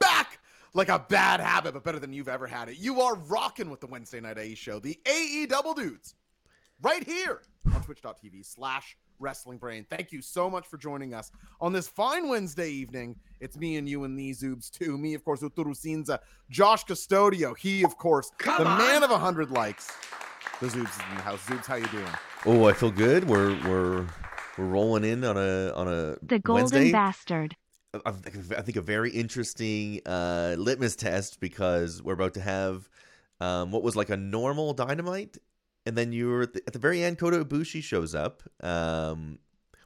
back like a bad habit, but better than you've ever had it. You are rocking with the Wednesday Night AE show, the AE Double Dudes, right here on twitch.tv slash wrestling brain. Thank you so much for joining us on this fine Wednesday evening. It's me and you and these Zoobs too. Me, of course, Uturu Sinza, Josh Custodio. He, of course, Come the on. man of a 100 likes. The Zoobs is in the house. Zoobs, how you doing? Oh, I feel good. We're we're we're rolling in on a on a The Golden Wednesday. Bastard. I I think a very interesting uh, litmus test because we're about to have um, what was like a normal dynamite, and then you were at the, at the very end. Kota Ibushi shows up, um,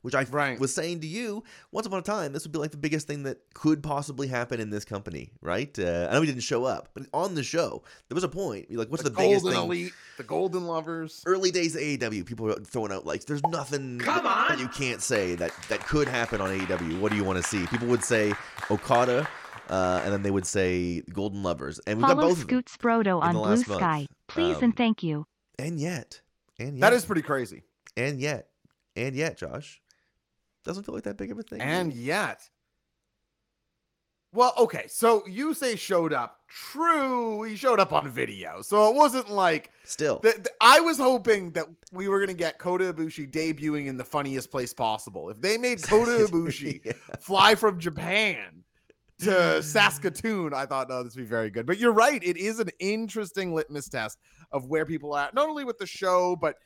which I Right. was saying to you once upon a time. This would be like the biggest thing that could possibly happen in this company, right? Uh, I know he didn't show up, but on the show there was a point. You're like, what's the, the, biggest Golden thing? Elite, the Golden Lovers. early days of AEW, people were throwing out like, "There's nothing Come on! that you can't say that that could happen on AEW. What do you want to see?" People would say Okada, uh, and then they would say Golden Lovers, and we've got Follow both of them. Scoot in on the Blue last month. Sky. Please Um, and thank you. And yet, and yet, That is pretty crazy. and yet, and yet, Josh doesn't feel like that big of a thing. And yet, well, okay. So you say showed up. True, he showed up on video, so it wasn't like still, th- th- I was hoping that we were gonna get Kota Ibushi debuting in the funniest place possible. If they made Kota Ibushi Yeah. fly from Japan to Saskatoon, I thought, no, this would be very good. But you're right; it is an interesting litmus test of where people are at, not only with the show, but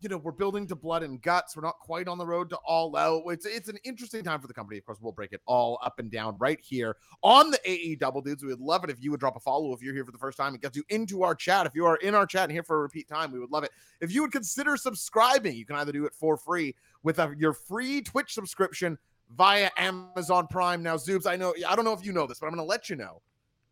you know, we're building to blood and guts. We're not quite on the road to all out. It's it's an interesting time for the company. Of course, we'll break it all up and down right here on the AE Double Dudes. We would love it if you would drop a follow if you're here for the first time. It gets you into our chat. If you are in our chat and here for a repeat time, we would love it. If you would consider subscribing, you can either do it for free with a, your free Twitch subscription via Amazon Prime. Now, Zoobs, I know I don't know if you know this, but I'm going to let you know.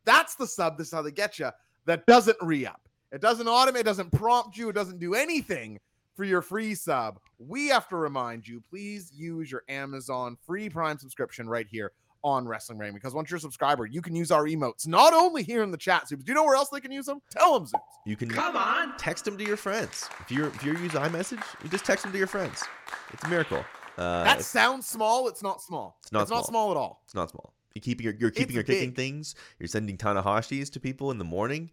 That's the sub. This is how they get you. That doesn't re-up. It doesn't automate. It doesn't prompt you. It doesn't do anything for your free sub. We have to remind you, please use your Amazon free Prime subscription right here on Wrestling Brain because once you're a subscriber, you can use our emotes not only here in the chat. Zoobs, do you know where else they can use them? Tell them, Zoobs. you can Come on! text them to your friends. If you're if you use iMessage, you just text them to your friends. It's a miracle. Uh, that sounds small. It's not small. It's not It's not small. small at all. It's not small. You're keeping your you're keeping your It's kicking things. You're sending Tanahashis to people in the morning.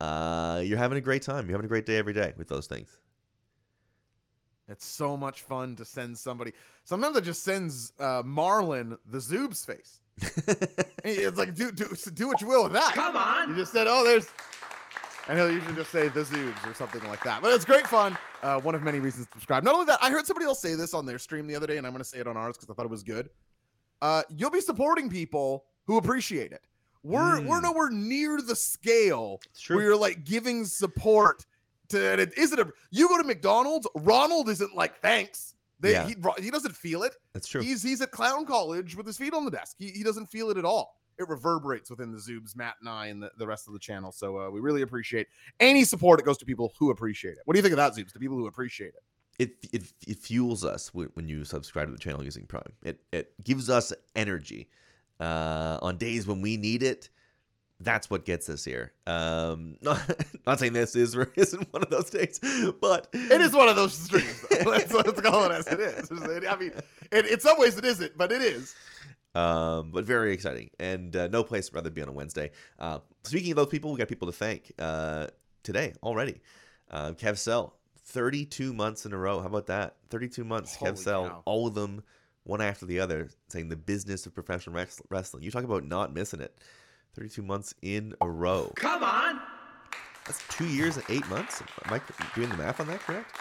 Uh, you're having a great time. You're having a great day every day with those things. It's so much fun to send somebody. Sometimes it just sends uh, Marlon the Zoob's face. It's like, do, do, do what you will with that. Come on. You just said, oh, there's. And he'll usually just say the Zoobs or something like that. But it's great fun. Uh, one of many reasons to subscribe. Not only that, I heard somebody else say this on their stream the other day, and I'm going to say it on ours because I thought it was good. Uh, you'll be supporting people who appreciate it. We're we're Mm. nowhere near the scale It's true. where you're like giving support to. And it isn't a. You go to McDonald's. Ronald isn't like thanks. They, Yeah. he, he doesn't feel it. That's true. He's he's at clown college with his feet on the desk. He, he doesn't feel it at all. It reverberates within the Zoobs, Matt and I, and the, the rest of the channel. So uh, we really appreciate any support. It goes to people who appreciate it. What do you think of that, Zoobs? To people who appreciate it. it, it it fuels us when, when you subscribe to the channel using Prime. It it gives us energy uh, on days when we need it. That's what gets us here. Um, not, not saying this is or isn't one of those days, but It is one of those streams. let's, let's call it as it is. I mean, in, in some ways it isn't, but it is. um, but very exciting and uh, no place rather be on a Wednesday. Uh, speaking of those people, we got people to thank uh, today already. Uh, Kev Sell, 32 months in a row. How about that? 32 months, Holy Kev Sell, cow. all of them one after the other, saying the business of professional wrestling. You talk about not missing it. 32 months in a row. Come on! That's two years and eight months. Am I doing the math on that correct?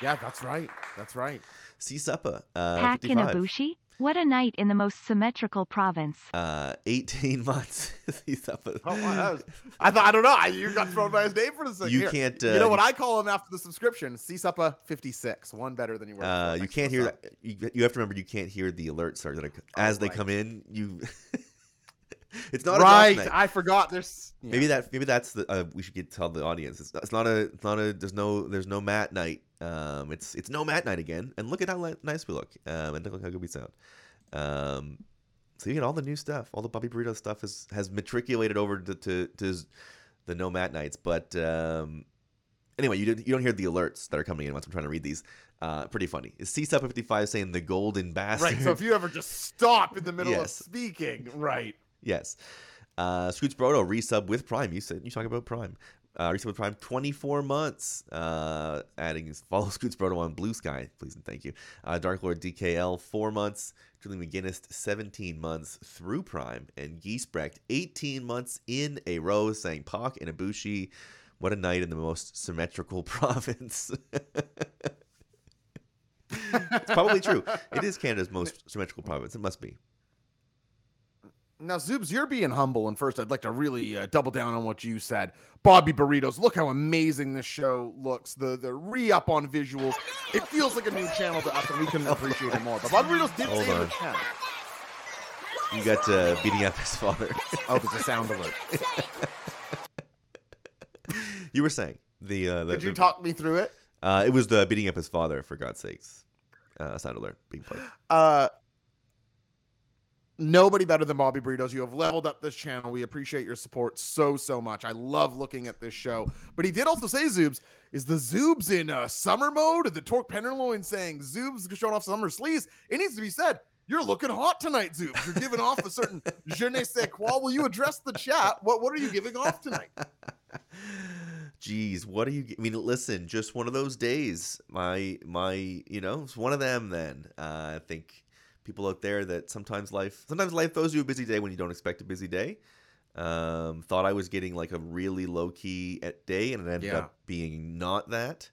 Yeah, that's right. That's right. C Suppa, uh, Pack 55. Inabushi? What a night in the most symmetrical province. Uh, 18 months. C Suppa. Oh, wow, was, I thought I don't know. I, you got thrown by his name for a second. You Here. can't, you uh, know what I call him after the subscription? CSUPA fifty six. One better than you were. Uh, you can't hear that. You, you have to remember you can't hear the alerts are gonna as they right. come in. You, it's not right. I forgot. There's yeah. Maybe that maybe that's the uh, we should get tell the audience. It's, it's not a it's not a there's no there's no Matt night. Um, it's it's no Matt night again. And look at how li- nice we look. Um, and look how good we sound. Um, so you get all the new stuff. All the Bobby Burrito stuff has has matriculated over to to, to the no Matt nights. But um, anyway, you did, you don't hear the alerts that are coming in once I'm trying to read these. Uh, pretty funny. Is C-Sub 55 saying the golden bastard? Right. So if you ever just stop in the middle of Yes. speaking, right. Yes. Uh, Scoots Brodo resub with Prime. You said you talk about Prime. Uh, resub with Prime, 24 months. Uh, adding follow Scoots Brodo on Blue Sky, please and thank you. Uh, Dark Lord DKL, four months. Julie McGinnis, 17 months through Prime. And Giesbrecht, 18 months in a row, saying Pac and Ibushi, what a night in the most symmetrical province. it's probably true. It is Canada's most symmetrical province. It must be. Now, Zoobs, you're being humble. And first, I'd like to really uh, double down on what you said. Bobby Burritos, look how amazing this show looks. The the re up on visuals. It feels like a new channel to us, and we couldn't appreciate it more. But Bobby Burritos did Hold say the on. You got uh, beating up his father. Oh, there's a sound alert. you were saying the uh, the, Could you the- talk me through it? uh, it was the beating up his father for God's sakes. Uh, sound alert being played. Uh, nobody better than Bobby Burritos. You have leveled up this channel. We appreciate your support so so much. I love looking at this show. But he did also say, Zoobs, is the Zoobs in uh, summer mode? The Torque Penderloin saying Zoobs showing off summer sleeves. It needs to be said. You're looking hot tonight, Zoobs. You're giving off a certain je ne sais quoi. Will you address the chat? What what are you giving off tonight? Jeez, what are you? I mean, listen, just one of those days. My my, you know, it's one of them. Then uh, I think people out there that sometimes life, sometimes life throws you a busy day when you don't expect a busy day. Um, thought I was getting like a really low key at day, and it ended Yeah. up being not that.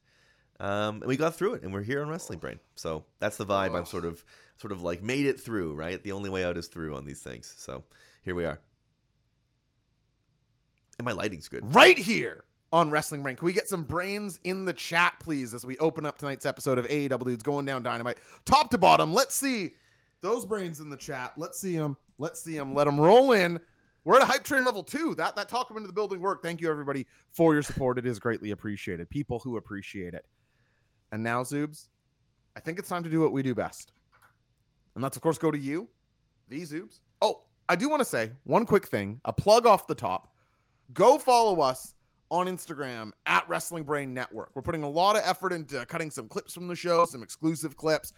Um, and we got through it, and we're here on Wrestling Brain. So that's the vibe. I'm sort of, sort of like made it through. Right, the only way out is through on these things. So here we are. And my lighting's good. right here on Wrestling Brain. Can we get some brains in the chat, please, as we open up tonight's episode of AEW Dudes Going Down Dynamite, top to bottom? Let's see those brains in the chat. Let's see them. Let's see them. Let them roll in. We're at a hype train level two. That that talk 'em into the building work. Thank you everybody for your support. It is greatly appreciated. People who appreciate it. And now, Zoobs, I think it's time to do what we do best, and that's of course go to you, the Zoobs. Oh, I do want to say one quick thing. A plug off the top go follow us on Instagram at Wrestling Brain Network. We're putting a lot of effort into cutting some clips from the show, some exclusive clips.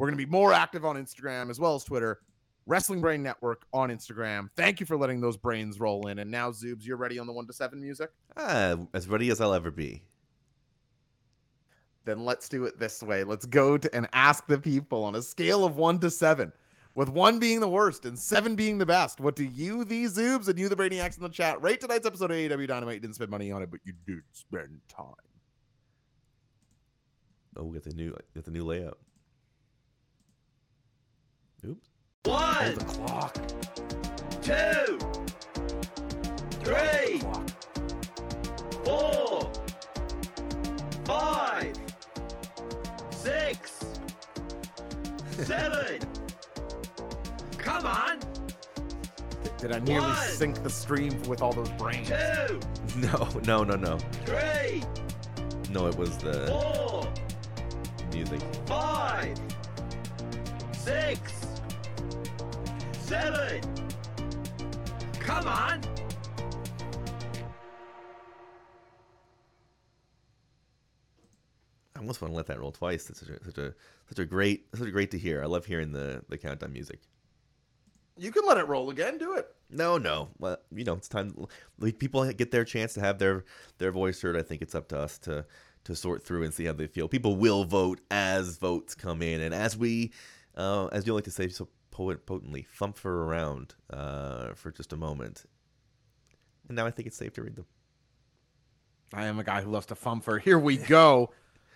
We're going to be more active on Instagram as well as Twitter. Wrestling Brain Network on Instagram. Thank you for letting those brains roll in. And now, Zoobs, you're ready on the one to seven music? Ah, as ready as I'll ever be. Then let's do it this way. Let's go to and ask the people on a scale of one to seven, with one being the worst and seven being the best. What do you, these Zoobs, and you, the Brainiacs in the chat, rate tonight's episode of AEW Dynamite? You didn't spend money on it, but you did spend time. Oh, we got the new, got the new layout. Oops. One, the clock. two, three, four, five, six, seven. Come on. Did I nearly One. sink the stream with all those brains? Two, No, no, no, no. three, No, it was the four, music. five, six, seven. Come on. I almost want to let that roll twice. It's such a, such a such a great such a great to hear. I love hearing the the countdown music. You can let it roll again. Do it. No, no. Well, you know, it's time. People get their chance to have their their voice heard. I think it's up to us to to sort through and see how they feel. People will vote as votes come in, and as we, uh, as you like to say so poet potently, thumper around uh, for just a moment. And now I think it's safe to read them. I am a guy who loves to fumfer. Here we go.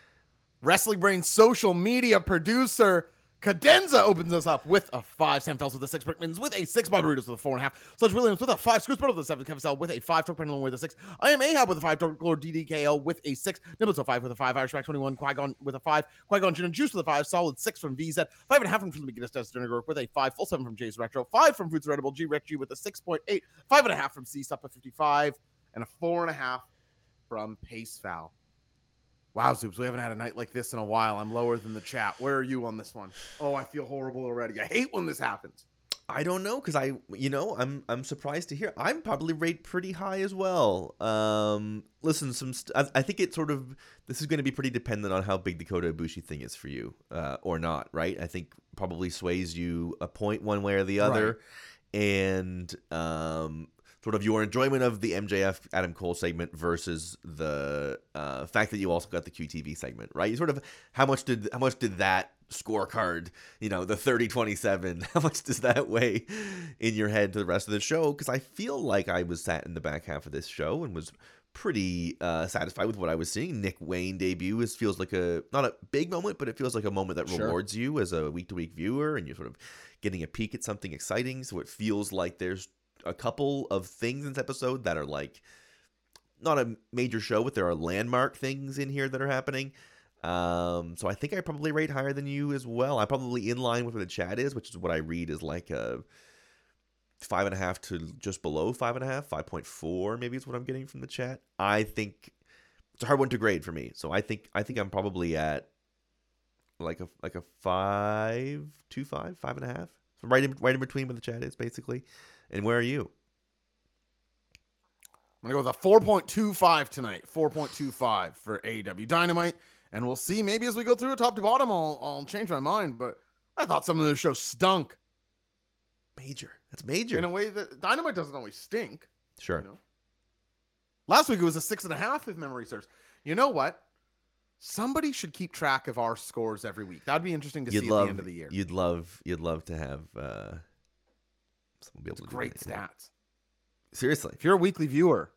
Wrestling Brain social media producer Cadenza opens us up with a five. Sam Fells with a six. Brickmans with a six. Bob with a four and a half. Sludge Williams with a five. Brother with a seven. Kevin Sell with a five. Torque Pendulum with a six. I am Ahab with a five. Dark Lord DDKL with a six. Nibbles a five with a five. Irish Mac 21. Qui Gon with a five. Qui Gon Jin and Juice with a five. Solid six from VZ. Five and a half from the beginner's Test Dinner Group with a five. Full seven from Jay's Retro. Five from Foods Redible. G Rec G with a 6.8. Five and a half from C Sup at 55. And a four and a half from Pace Foul. Wow, Zoobs, we haven't had a night like this in a while. I'm lower than the chat. Where are you on this one? Oh, I feel horrible already. I hate when this happens. I don't know because I, you know, I'm I'm surprised to hear. I'm probably rate pretty high as well. Um, listen, some st- I, I think it sort of this is going to be pretty dependent on how big the Kota Ibushi thing is for you, uh, or not. Right? I think probably sways you a point one way or the other, and um, sort of your enjoyment of the MJF Adam Cole segment versus the uh, fact that you also got the QTV segment. Right? You sort of how much did how much did that scorecard, you know, the 30 27, how much does that weigh in your head to the rest of the show? Because I feel like I was sat in the back half of this show and was pretty uh, satisfied with what I was seeing. Nick Wayne debut is feels like a not a big moment, but it feels like a moment that Sure. rewards you as a week to week viewer, and you're sort of getting a peek at something exciting. So it feels like there's a couple of things in this episode that are like not a major show, but there are landmark things in here that are happening. Um, so I think I probably rate higher than you as well. I'm probably in line with where the chat is, which is what I read is like a five and a half to just below five and a half, five point four maybe is what I'm getting from the chat. I think it's a hard one to grade for me. So I think I think I'm probably at like a like a five, two five, five and a half. So right in right in between where the chat is basically. And where are you? I'm gonna go with a 4.25 tonight. 4.25 for AEW Dynamite, and we'll see. Maybe as we go through it top to bottom, I'll I'll change my mind. But I thought some of the show stunk Major. That's major. in a way that Dynamite doesn't always stink. sure. You know? Last week it was a six and a half, if memory serves. You know what? Somebody should keep track of our scores every week. That'd be interesting to You'd see love at the end of the year. you'd love you'd love to have uh someone be able It's to great stats. Seriously. If you're a weekly viewer,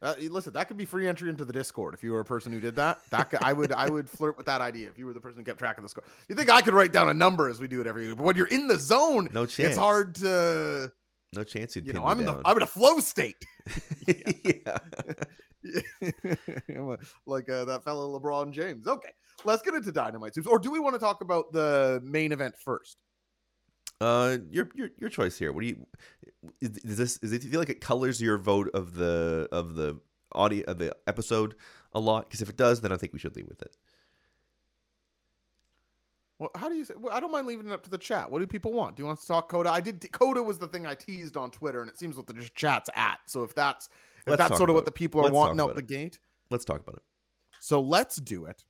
uh, listen, that could be free entry into the Discord. If you were a person who did that, that could, I would I would flirt with that idea. If you were the person who kept track of the score, you think I could write down a number as we do it every week? But when you're in the zone, No chance. it's hard to No chance you'd you know. I'm in the. I'm in a flow state, yeah. I'm like uh, that fellow LeBron James. Okay, let's get into Dynamite Soups, or do we want to talk about the main event first? Uh, your your your choice here. What do you? Is, is this? Is it do you feel like it colors your vote of the of the audio of the episode a lot? Because if it does, then I think we should leave with it. Well, how do you say? Well, I don't mind leaving it up to the chat. What do people want? Do you want to talk Kota? I did. Kota was the thing I teased on Twitter, and it seems what the chat's at. So if that's if Let's that's sort of what the people are Let's wanting out the it. gate, Let's talk about it. so let's do it.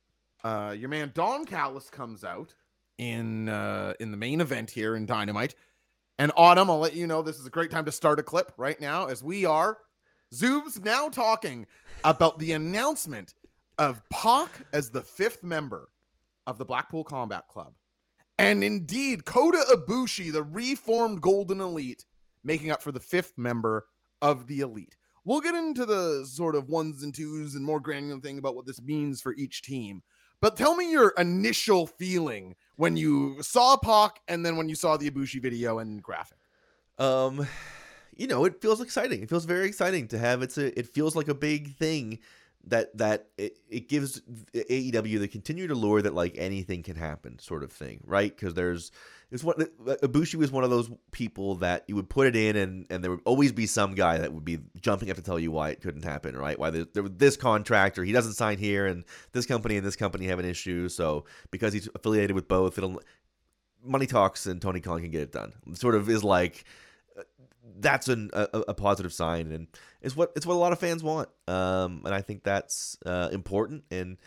Uh, your man Don Callis comes out in uh, in the main event here in Dynamite, and Autumn. I'll let you know this is a great time to start a clip right now as we are Zoob's now talking about the announcement of Pac as the fifth member of the Blackpool Combat Club. And indeed, Kota Ibushi, the reformed Golden Elite, making up for the fifth member of the Elite. We'll get into the sort of ones and twos and more granular thing about what this means for each team. But tell me your initial feeling when you saw Pac and then when you saw the Ibushi video and graphic. Um, you know, it feels exciting. It feels very exciting to have. It's a. It feels like a big thing that that it, it gives AEW the continued allure that like anything can happen, sort of thing, right? Because there's it's what Ibushi was one of those people that you would put it in, and and there would always be some guy that would be jumping up to tell you why it couldn't happen, right? Why there, was this contract or he doesn't sign here, and this company and this company have an issue, so because he's affiliated with both, it'll money talks and Tony Khan can get it done. Sort of is like uh, that's an, a, a positive sign, and it's what it's what a lot of fans want. Um, and I think that's uh, important, and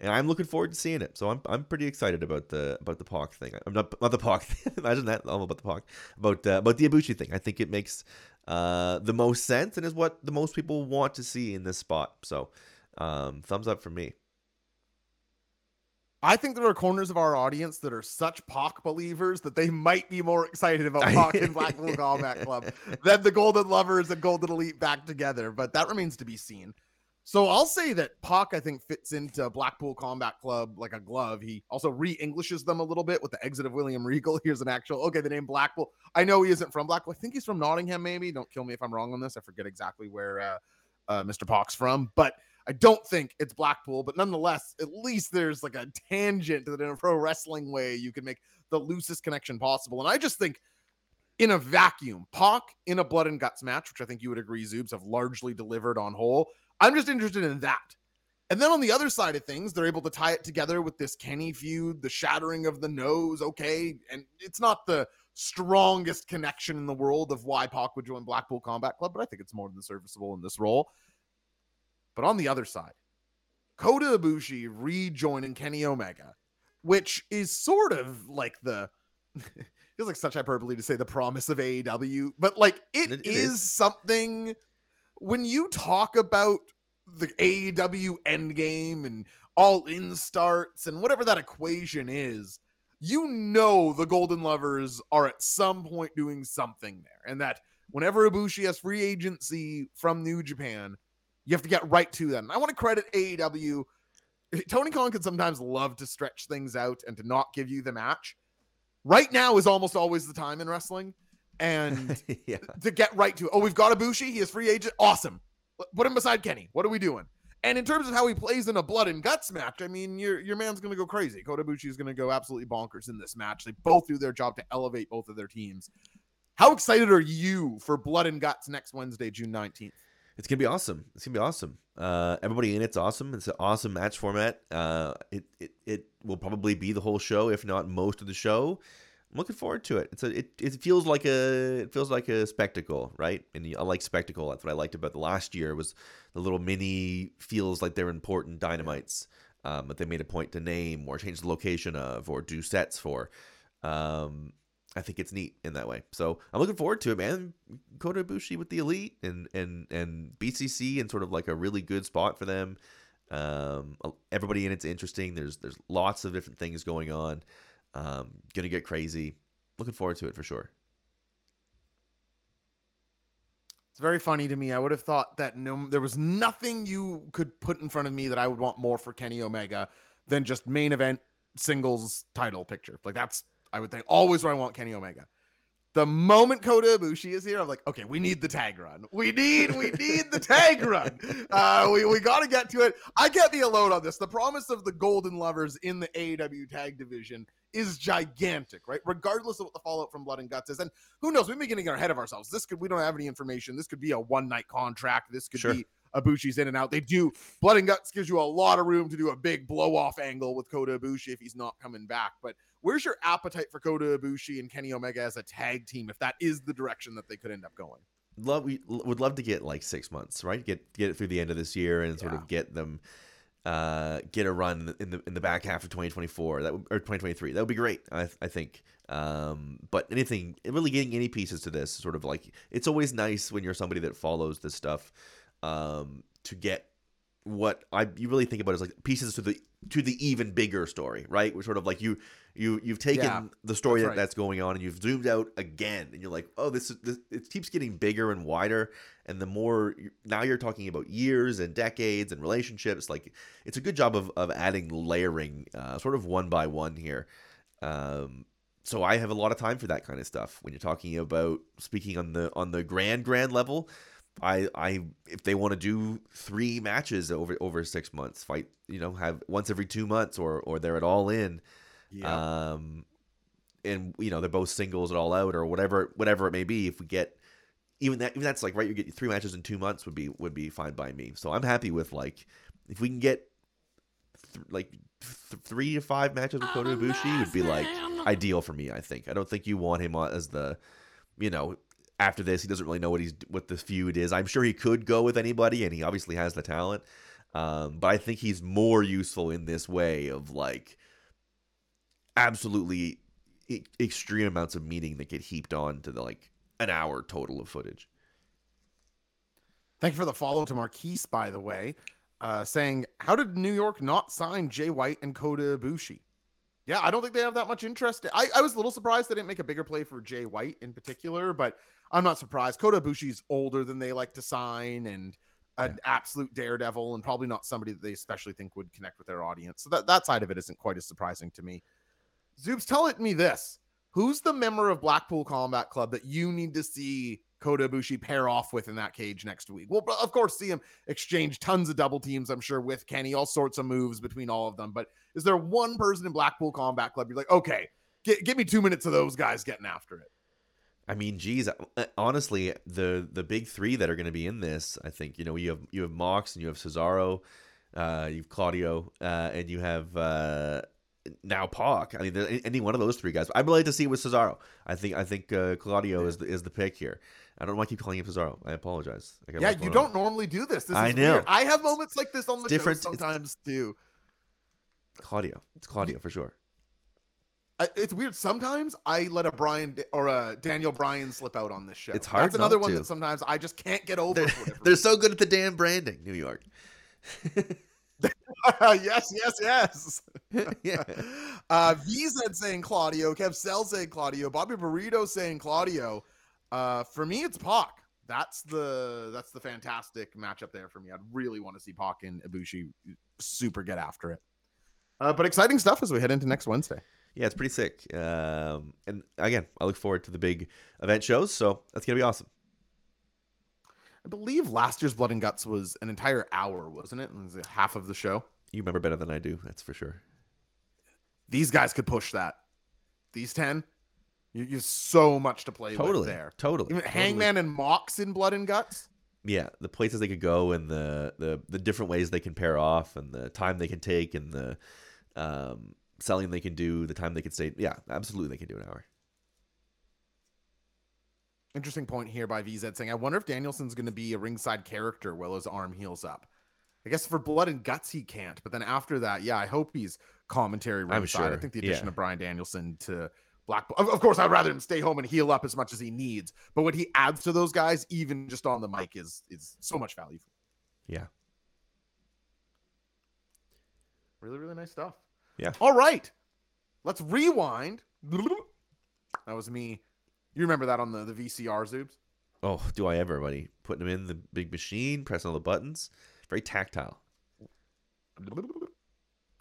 and I'm looking forward to seeing it. So I'm I'm pretty excited about the about the Pac thing. I'm not about the Pac. Imagine that all about the Pac about uh, about the Ibushi thing. I think it makes uh, the most sense and is what the most people want to see in this spot. So um, thumbs up for me. I think there are corners of our audience that are such Pac believers that they might be more excited about Pac and Blackpool Combat Club than the Golden Lovers and Golden Elite back together, but that remains to be seen. So I'll say that Pac, I think, fits into Blackpool Combat Club like a glove. He also re-Englishes them a little bit with the exit of William Regal. Here's an actual okay, the name Blackpool. I know he isn't from Blackpool. I think he's from Nottingham, maybe. Don't kill me if I'm wrong on this. I forget exactly where uh, uh, Mr. Pac's from, but I don't think it's Blackpool. But nonetheless, at least there's like a tangent that in a pro wrestling way you can make the loosest connection possible. And I just think in a vacuum, Pac in a blood and guts match, which I think you would agree Zoobs have largely delivered on whole. I'm just interested in that. And then on the other side of things, they're able to tie it together with this Kenny feud, the shattering of the nose. Okay. And it's not the strongest connection in the world of why Pac would join Blackpool Combat Club, but I think it's more than serviceable in this role. But on the other side, Kota Ibushi rejoining Kenny Omega, which is sort of like the feels like such hyperbole to say the promise of AEW, but like it, It- is, is. something when you talk about the AEW endgame and all in starts and whatever that equation is, you know the Golden Lovers are at some point doing something there. And that whenever Ibushi has free agency from New Japan, you have to get right to them. I want to credit AEW. Tony Khan can sometimes love to stretch things out and to not give you the match. Right now is almost always the time in wrestling. And yeah. to get right to it. Oh, we've got Ibushi. He is free agent. Awesome. Put him beside Kenny. What are we doing? And in terms of how he plays in a blood and guts match, I mean, your your man's going to go crazy. Kota Ibushi is going to go absolutely bonkers in this match. They both do their job to elevate both of their teams. How excited are you for Blood and Guts next Wednesday, June 19th? It's gonna be awesome. It's gonna be awesome. Uh, everybody in it's awesome. It's an awesome match format. Uh, it, it it will probably be the whole show, if not most of the show. I'm looking forward to it. It's a it, it feels like a it feels like a spectacle, right? And I like spectacle. That's what I liked about the last year was the little mini feels like they're important dynamites um, that they made a point to name or change the location of or do sets for. Um, I think it's neat in that way. So I'm looking forward to it, man. Kota Ibushi with the elite and and and BCC and sort of like a really good spot for them. Um, everybody in it's interesting. There's there's lots of different things going on. Um, gonna get crazy. Looking forward to it for sure. It's very funny to me. I would have thought that no, there was nothing you could put in front of me that I would want more for Kenny Omega than just main event singles title picture. Like that's I would think always where I want Kenny Omega. The moment Kota Ibushi is here, I'm like, okay, we need the tag run. We need, we need the tag run. Uh, we we got to get to it. I can't be alone on this. The promise of the Golden Lovers in the AEW tag division is gigantic, right? Regardless of what the fallout from Blood and Guts is, and who knows, we may be getting ahead of ourselves. This could we don't have any information. This could be a one night contract. This could Sure. be Ibushi's in and out. They do Blood and Guts gives you a lot of room to do a big blow off angle with Kota Ibushi if he's not coming back. But where's your appetite for Kota Ibushi and Kenny Omega as a tag team if that is the direction that they could end up going? Love we would love to get like six months, right? Get get it through the end of this year and sort Yeah. of get them uh get a run in the in the back half of 2024 that would, or 2023 that would be great i, I think. Um but anything really getting any pieces to this sort of like it's always nice when you're somebody that follows this stuff um to get what I you really think about is like pieces to the to the even bigger story, right? We're sort of like you you you've taken Yeah, the story that's that, right. that's going on and you've zoomed out again, and you're like, oh, this is this it keeps getting bigger and wider, and the more you, now you're talking about years and decades and relationships. Like it's a good job of of adding layering, uh, sort of one by one here. Um, so I have a lot of time for that kind of stuff when you're talking about speaking on the on the grand grand level. I I if they want to do three matches over over six months, fight you know have once every two months or or they're at all in, um, and you know they're both singles at all out or whatever whatever it may be. If we get even that even that's like right, you get three matches in two months would be would be fine by me. So I'm happy with like if we can get th- like th- three to five matches with Kota Ibushi would be like ideal for me. I think I don't think you want him as the you know after this he doesn't really know what he's what the feud is. I'm sure he could go with anybody and he obviously has the talent. Um, but I think he's more useful in this way of like absolutely e- extreme amounts of meaning that get heaped on to the like an hour total of footage. Thank you for the follow to Marquise, by the way, uh, saying, How did New York not sign Jay White and Kota Ibushi? Yeah, I don't think they have that much interest. I, I was a little surprised they didn't make a bigger play for Jay White in particular, but I'm not surprised. Kota Ibushi's older than they like to sign and an absolute daredevil and probably not somebody that they especially think would connect with their audience. So that, that side of it isn't quite as surprising to me. Zoob's, tell it me this. Who's the member of Blackpool Combat Club that you need to see Kota Ibushi pair off with in that cage next week? Well, of course, see him exchange tons of double teams, I'm sure, with Kenny, all sorts of moves between all of them. But is there one person in Blackpool Combat Club you're like, okay, get, give me two minutes of those guys getting after it? I mean, geez, uh, honestly, the the big three that are going to be in this, I think, you know, you have you have Mox and you have Cesaro, uh, you have Claudio, uh, and you have uh, now Pac. I mean, any one of those three guys. I'd like to see it with Cesaro. I think I think uh, Claudio is the is the pick here. I don't know why I keep calling him Cesaro. I apologize. I Yeah, you don't on. normally do this. This is I know. weird. I have moments like this on the different. show sometimes too. Claudio. It's Claudio for sure. I, it's weird. Sometimes I let a Brian or a Daniel Bryan slip out on this show. It's hard That's another one to. that sometimes I just can't get over. They're, they're so good at the damn branding, New York. yes, yes, yes. yeah. Uh, VZ saying Claudio, Kev Sell saying Claudio, Bobby Burrito saying Claudio. Uh, for me, it's Pac. That's the that's the fantastic matchup there for me. I'd really want to see Pac and Ibushi super get after it. Uh, but exciting stuff as we head into next Wednesday. Yeah, it's pretty sick. Um, and again, I look forward to the big event shows. So that's gonna be awesome. I believe last year's Blood and Guts was an entire hour, wasn't it? It was half of the show. You remember better than I do. That's for sure. These guys could push that. These ten, you, you have so much to play with Totally. there. Totally. Even totally. Hangman and Mox in Blood and Guts. Yeah, the places they could go and the the the different ways they can pair off and the time they can take and the um, selling they can do, the time they can stay. Yeah, absolutely, they can do an hour. Interesting point here by VZ saying, I wonder if Danielson's going to be a ringside character while his arm heals up. I guess for Blood and Guts, he can't. But then after that, yeah, I hope he's commentary I'm ringside. I think the addition yeah. of Bryan Danielson to Black, of, of course, I'd rather him stay home and heal up as much as he needs. But what he adds to those guys, even just on the mic, is is so much value. Yeah. Really, really nice stuff. Yeah. All right. Let's rewind. That was me. You remember that on the, the VCR, Zoobs? Oh, do I ever, buddy? Putting them in the big machine, pressing all the buttons. Very tactile.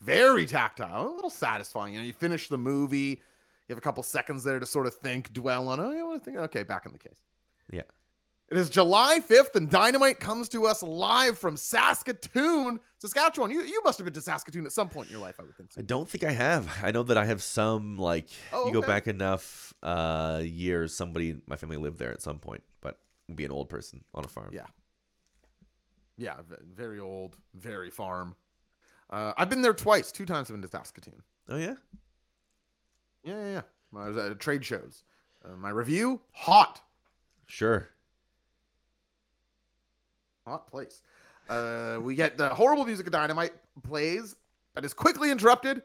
Very tactile, a little satisfying. You know, you finish the movie, you have a couple seconds there to sort of think, dwell on. Oh, you want to think? Okay, back in the case. Yeah. It is July 5th, and Dynamite comes to us live from Saskatoon, Saskatchewan. You you must have been to Saskatoon at some point in your life, I would think. So. I don't think I have. I know that I have some like Oh, you go back enough uh years. Somebody, my family lived there at some point, but be an old person on a farm. Yeah. Yeah, very old, very farm. Uh, I've been there twice. Two times I've been to Saskatoon. Oh yeah. Yeah, yeah, yeah. I was at trade shows. Uh, my review: hot. Sure. Hot place. Uh, we get the horrible music of Dynamite plays, but is quickly interrupted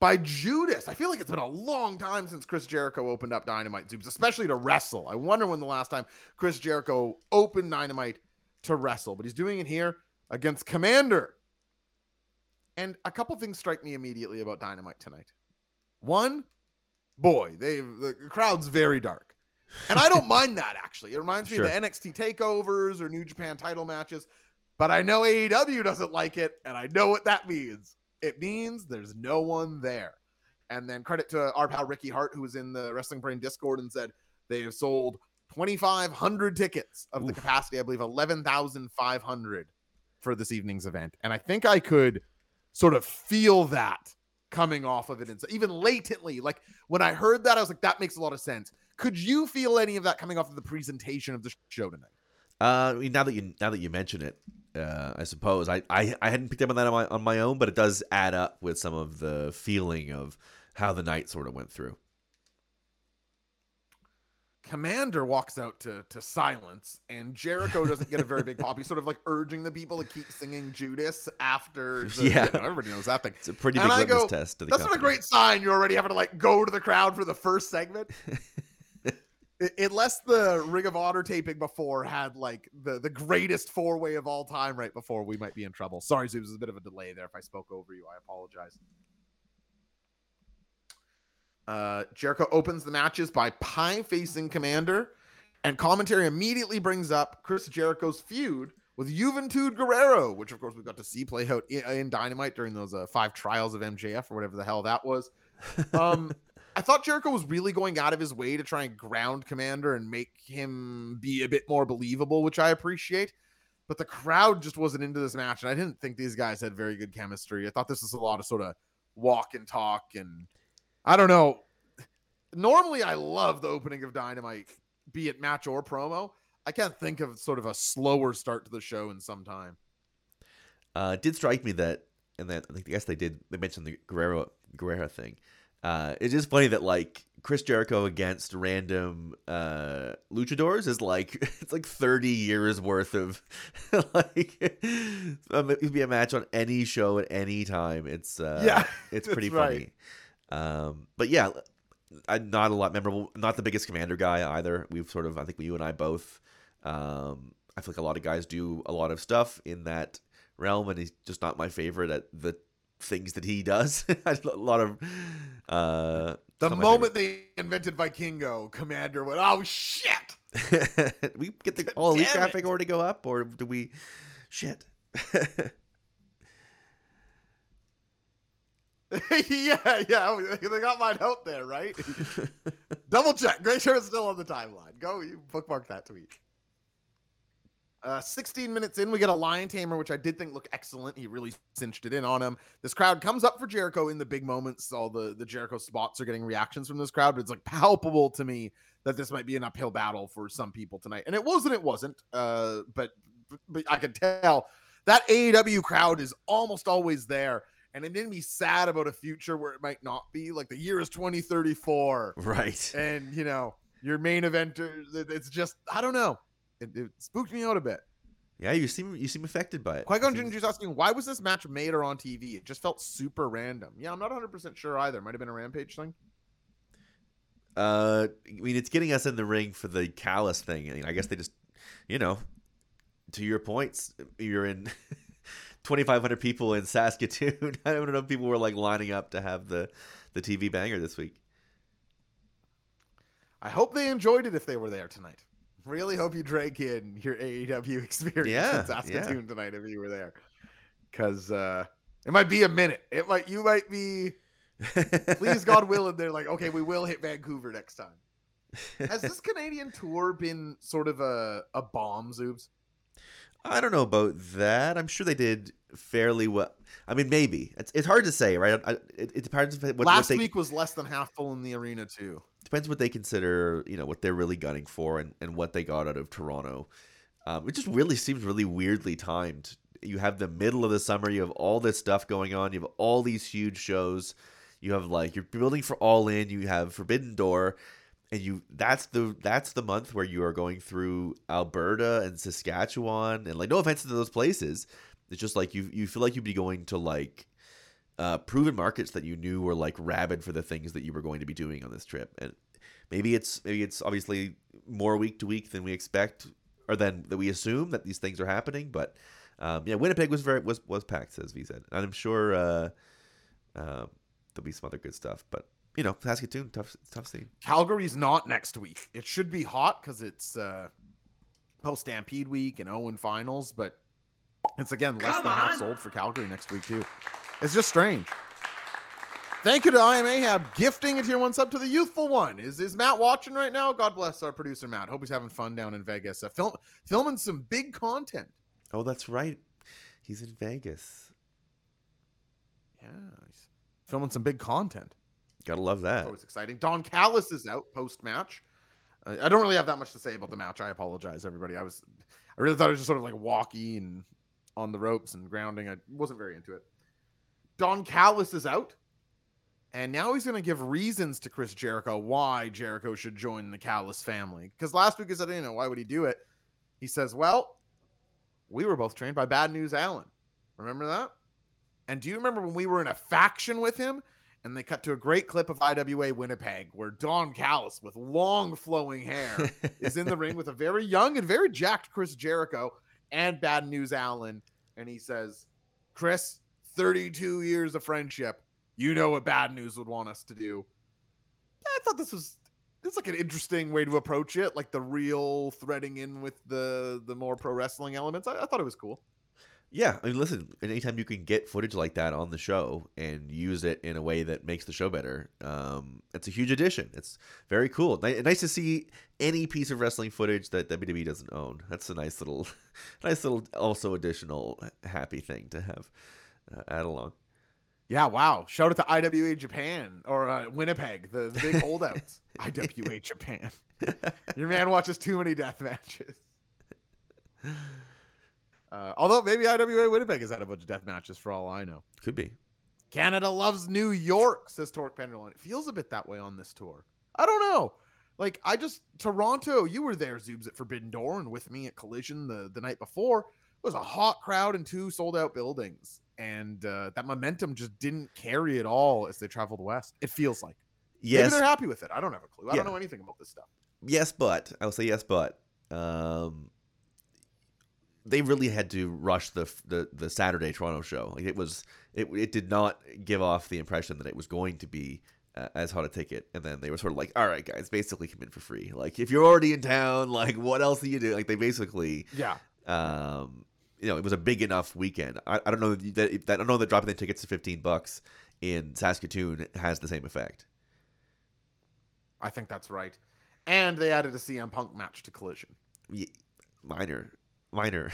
by Judas. I feel like it's been a long time since Chris Jericho opened up Dynamite Zoobs, especially to wrestle. I wonder when the last time Chris Jericho opened Dynamite to wrestle, but he's doing it here against Komander. And a couple things strike me immediately about Dynamite tonight. One, boy, they the crowd's very dark. And I don't mind that actually. It reminds me of the NXT takeovers or New Japan title matches. But I know AEW doesn't like it, and I know what that means. It means there's no one there. And then credit to our pal Ricky Hart, who was in the Wrestling Brain Discord and said they have sold 2,500 tickets of the Oof. capacity, I believe 11,500 for this evening's event. And I think I could sort of feel that coming off of it, and so even latently. Like when I heard that, I was like, that makes a lot of sense. Could you feel any of that coming off of the presentation of the show tonight? Uh, now that you now that you mention it, uh, I suppose I, I I hadn't picked up on that on my on my own, but it does add up with some of the feeling of how the night sort of went through. Komander walks out to to silence, and Jericho doesn't get a very big pop. He's sort of like urging the people to keep singing Judas after. The, Yeah. you know, everybody knows that thing. It's a pretty And big I litmus go, test to the That's not a great sign. You're already having to like go to the crowd for the first segment. Unless the Ring of Honor taping before had like the the greatest four way of all time right before, we might be in trouble. Sorry, Zoobs, there's a bit of a delay there. If I spoke over you, I apologize. Uh, Jericho opens the matches by pie facing Komander, and commentary immediately brings up Chris Jericho's feud with Juventud Guerrero, which of course we got to see play out in, in Dynamite during those uh, five trials of MJF or whatever the hell that was. Um, I thought Jericho was really going out of his way to try and ground Komander and make him be a bit more believable, which I appreciate. But the crowd just wasn't into this match, and I didn't think these guys had very good chemistry. I thought this was a lot of sort of walk and talk, and I don't know. Normally, I love the opening of Dynamite, be it match or promo. I can't think of sort of a slower start to the show in some time. Uh, it did strike me that, and that I guess they did. They mentioned the Guerrero Guerrera thing. Uh, it's just funny that like Chris Jericho against random uh, luchadors is like it's like thirty years worth of like um, it could be a match on any show at any time. It's uh, Yeah, it's pretty right. funny. Um, but yeah, I not a lot memorable. Not the biggest Komander guy either. We've sort of I think you and I both. Um, I feel like a lot of guys do a lot of stuff in that realm, and he's just not my favorite at the things that he does. a lot of uh, The moment they invented Vikingo, Komander went, "Oh shit!" we get the all elite traffic already go up, or do we? Shit. yeah, yeah, they got mine out there, right? Double check. Make sure is still on the timeline. Go, you bookmark that tweet. Uh, 16 minutes in, we get a lion tamer, which I did think looked excellent. He really cinched it in on him. This crowd comes up for Jericho in the big moments. All the the Jericho spots are getting reactions from this crowd, but it's like palpable to me that this might be an uphill battle for some people tonight. And it wasn't. It wasn't. Uh, but but I could tell that AEW crowd is almost always there. And it made me sad about a future where it might not be. Like the year is 2034 right. and you know your main eventer it- it's just i don't know it, it spooked me out a bit Yeah, you seem you seem affected by it. qui-gon Seems- Jinn's asking why was this match made or on tv it just felt super random yeah i'm not 100% sure either might have been a rampage thing Uh, I mean, it's getting us in the ring for the Callis thing. I, mean, I guess they just, you know, to your points, you're in 2,500 people in Saskatoon. I don't know if people were like lining up to have the the TV banger this week. i hope they enjoyed it if they were there tonight really hope you drank in your aew experience Yeah, in saskatoon tonight if you were there because uh it might be a minute it might you might be please god willing they're like okay we will hit vancouver next time has this Canadian tour been sort of a, a bomb, Zoobs? I don't know about that. I'm sure they did fairly well. I mean, maybe it's it's hard to say, right? I, it, it depends what, what Last they, week was less than half full in the arena too. depends what they consider, you know, what they're really gunning for and, and what they got out of Toronto. Um, it just really seems really weirdly timed. You have the middle of the summer, you have all this stuff going on, you have all these huge shows. You have like you're building for All In, you have Forbidden Door, and you that's the that's the month where you are going through Alberta and Saskatchewan and like no offense to those places. It's just like you you feel like you'd be going to like uh, proven markets that you knew were like rabid for the things that you were going to be doing on this trip. And maybe it's maybe it's obviously more week to week than we expect or than that we assume that these things are happening. But um, yeah, Winnipeg was very was was packed, as we said, and I'm sure uh, uh, there'll be some other good stuff. But you know, Saskatoon, tough tough scene. Calgary's not next week. It should be hot because it's uh, post Stampede week and Owen finals, but it's again less Come than half sold for Calgary next week too. It's just strange. Thank you to I am Ahab gifting a tier one sub to the youthful one. Is is Matt watching right now? God bless our producer Matt. Hope he's having fun down in Vegas. Uh, film filming some big content. Oh, that's right. He's in Vegas. Yeah, he's filming some big content. Gotta love that. Always exciting. Don Callis is out post match. Uh, I don't really have that much to say about the match. I apologize, everybody. I was, I really thought it was just sort of like walkie and on the ropes and grounding. I wasn't very into it. Don Callis is out, and now he's going to give reasons to Chris Jericho why Jericho should join the Callis family. Because last week he said, you know, why would he do it? He says, well, we were both trained by Bad News Allen. Remember that? And do you remember when we were in a faction with him? and they cut to a great clip of IWA Winnipeg where Don Callis with long flowing hair is in the ring with a very young and very jacked Chris Jericho and Bad News Allen. And he says, Chris, 32 years of friendship. You know what Bad News would want us to do. I thought this was is like an interesting way to approach it, like the real threading in with the the more pro wrestling elements. I, I thought it was cool. Yeah, I mean, listen. Anytime you can get footage like that on the show and use it in a way that makes the show better, um, it's a huge addition. It's very cool. Ni- Nice to see any piece of wrestling footage that WWE doesn't own. That's a nice little, nice little, also additional happy thing to have uh, add along. Yeah, wow. Shout out to IWA Japan or uh, Winnipeg, the, the big holdouts. IWA Japan. Your man watches too many death matches. Uh, although maybe IWA Winnipeg has had a bunch of death matches for all I know. Could be. Canada loves New York, says Torque Penderloin. It feels a bit that way on this tour. I don't know. Like I just Toronto, you were there, Zoobs at Forbidden Door, and with me at Collision the the night before. It was a hot crowd and two sold out buildings, and uh, that momentum just didn't carry at all as they traveled west. It feels like. Yes. Maybe they're happy with it. I don't have a clue. I Yeah. don't know anything about this stuff. yes, but I will say yes, but um, they really had to rush the the the Saturday Toronto show. Like it was, it it did not give off the impression that it was going to be uh, as hot a ticket. And then they were sort of like, "All right, guys, basically come in for free. Like if you're already in town, like what else do you do?" Like they basically, Yeah. um, you know, it was a big enough weekend. I, I don't know that, that I don't know that dropping the tickets to fifteen bucks in Saskatoon has the same effect. I think that's right. And they added a CM Punk match to Collision. Ye- minor, minor.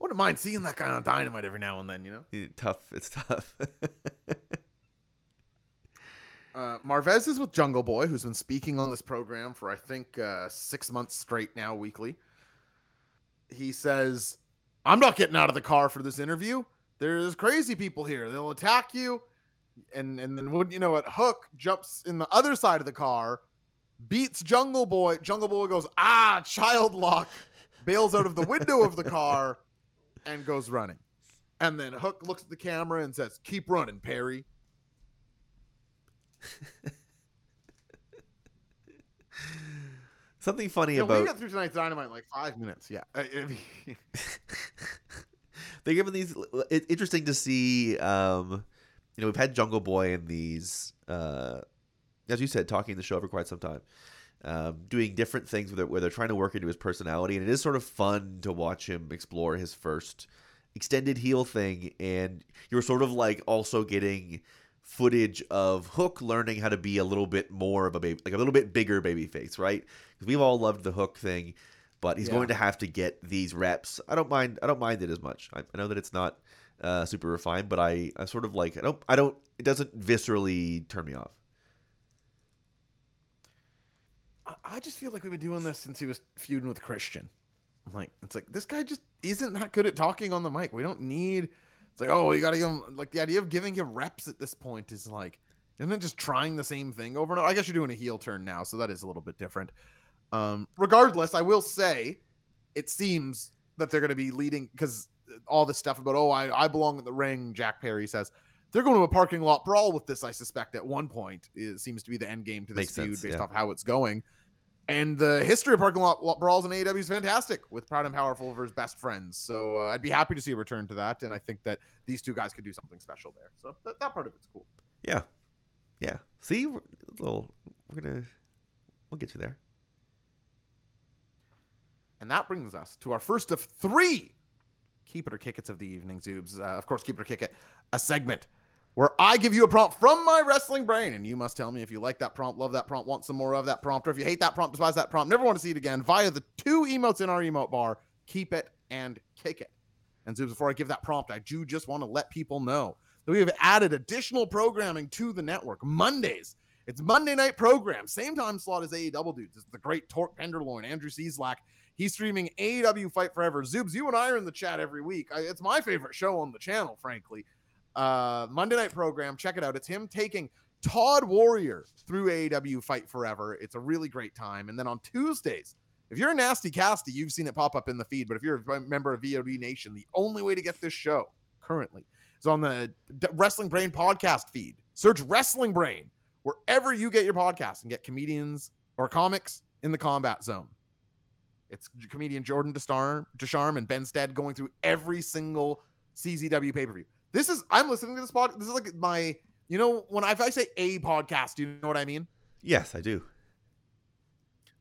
Wouldn't mind seeing that guy on Dynamite every now and then, you know? tough. It's tough. Uh, Marvez is with Jungle Boy, who's been speaking on this program for I think uh, six months straight now, weekly. He says, "I'm not getting out of the car for this interview. There's crazy people here. They'll attack you." And and then wouldn't you know it? Hook jumps in the other side of the car, beats Jungle Boy. Jungle Boy goes, "Ah, child lock!" bails out of the window of the car, and goes running. And then Hook looks at the camera and says, "Keep running, Perry." Something funny Yeah, we got through tonight's dynamite in like five minutes. Yeah. They're giving these it, interesting to see um you know we've had jungle boy in these uh as you said talking the show for quite some time um, doing different things where they're, where they're trying to work into his personality and it is sort of fun to watch him explore his first extended heel thing and you're sort of like also getting footage of hook learning how to be a little bit more of a baby like a little bit bigger baby face right because we've all loved the hook thing but he's Yeah. going to have to get these reps. I don't mind. I don't mind it as much. I, I know that it's not uh, super refined, but I, I sort of like. I don't. I don't. It doesn't viscerally turn me off. I- just feel like we've been doing this since he was feuding with Christian. I'm like, it's like this guy just isn't that good at talking on the mic. We don't need. It's like, oh, you got to give him like the idea of giving him reps at this point is like, isn't it just trying the same thing over and over? I guess you're doing a heel turn now, so that is a little bit different. Um, regardless, I will say, it seems that they're going to be leading because all this stuff about oh, I I belong in the ring. Jack Perry says they're going to a parking lot brawl with this. I suspect at one point it seems to be the end game to this Makes feud sense, based yeah. off how it's going. And the history of parking lot lot brawls in AEW is fantastic with Proud and Powerful versus Best Friends. So uh, I'd be happy to see a return to that. And I think that these two guys could do something special there. So that, that part of it's cool. Yeah, yeah. See, we're, little. We're gonna. We'll get you there. And that brings us to our first of three Keep It or Kick It's of the evening, Zoobs. Uh, of course, Keep It or Kick It, a segment where I give you a prompt from my wrestling brain, and you must tell me if you like that prompt, love that prompt, want some more of that prompt, or if you hate that prompt, despise that prompt, never want to see it again, via the two emotes in our emote bar, Keep It and Kick It. And Zoobs, before I give that prompt, I do just want to let people know that we have added additional programming to the network. Mondays, it's Monday night program, same time slot as AEW dudes. It's the great Torque Penderloin, Andrew Cieslak. He's streaming AEW Fight Forever. Zoobs, you and I are in the chat every week. I, it's my favorite show on the channel, frankly. Uh, Monday night program, check it out. It's him taking Todd Warrior through AEW Fight Forever. It's a really great time. And then on Tuesdays, if you're a nasty casty, you've seen it pop up in the feed. But if you're a member of VOD Nation, the only way to get this show currently is on the Wrestling Brain podcast feed. Search Wrestling Brain wherever you get your podcast and get comedians or comics in the combat zone. It's comedian Jordan Destar- Descharm and Ben Stead going through every single CZW pay per view. This is I'm listening to this pod. This is like my, you know, when I, if I say a podcast, do you know what I mean? Yes, I do.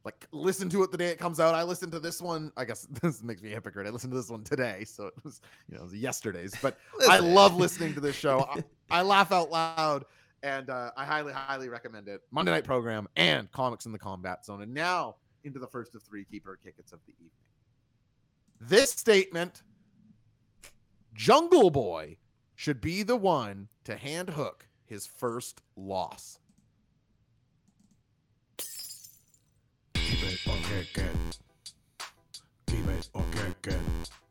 Like listen to it the day it comes out. I listened to this one. I guess this makes me a hypocrite. I listened to this one today, so it was you know it was yesterday's. But I love listening to this show. I, I laugh out loud, and uh, I highly, highly recommend it. Monday night program and comics in the combat zone. And now into the first of three keeper kickets of the evening. This statement: Jungle Boy should be the one to hand hook his first loss. Keep it or kick it. Keep it or kick it.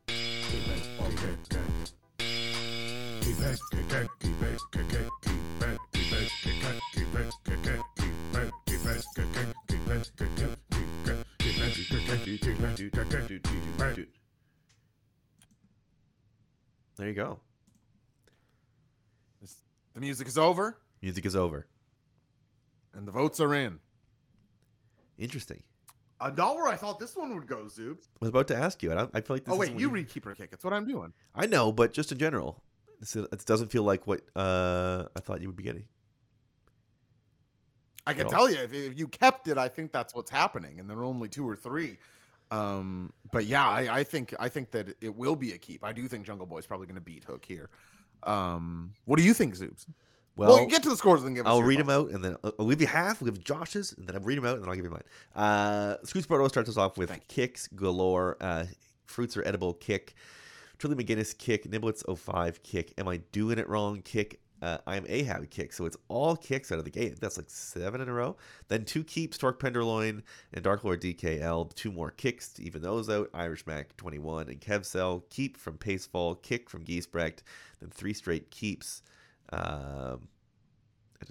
Keep it or kick it. There you go. The music is over Music is over. and the votes are in. Interesting. Uh, not where I thought this one would go, Zoobs. I was about to ask you. I, I feel like this Oh wait, isn't you read keeper kick. It's what I'm doing. I know, but just in general, this it doesn't feel like what uh, I thought you would be getting. I can tell you if, if you kept it, I think that's what's happening, and there are only two or three. Um, but yeah, I, I think I think that it will be a keep. I do think Jungle Boy is probably going to beat Hook here. Um, what do you think, Zoobs? Well, Well, get to the scores and give us. I'll read them out, and then I'll, I'll you half. We'll give Josh's, and then I'll read them out, and then I'll give you mine. Uh, Scoots Bordeaux starts us off with kicks galore. Uh, fruits are edible. Kick. Trilly McGinnis kick. Niblets 05 kick. Am I doing it wrong? Kick. Uh, I'm Ahab kick. So it's all kicks out of the gate. That's like seven in a row. Then two keeps, Torque Penderloin and Dark Lord DKL. Two more kicks to even those out. Irish Mac 21 and Kevcell. Keep from Pacefall. Kick from Giesbrecht. Then three straight keeps. Um,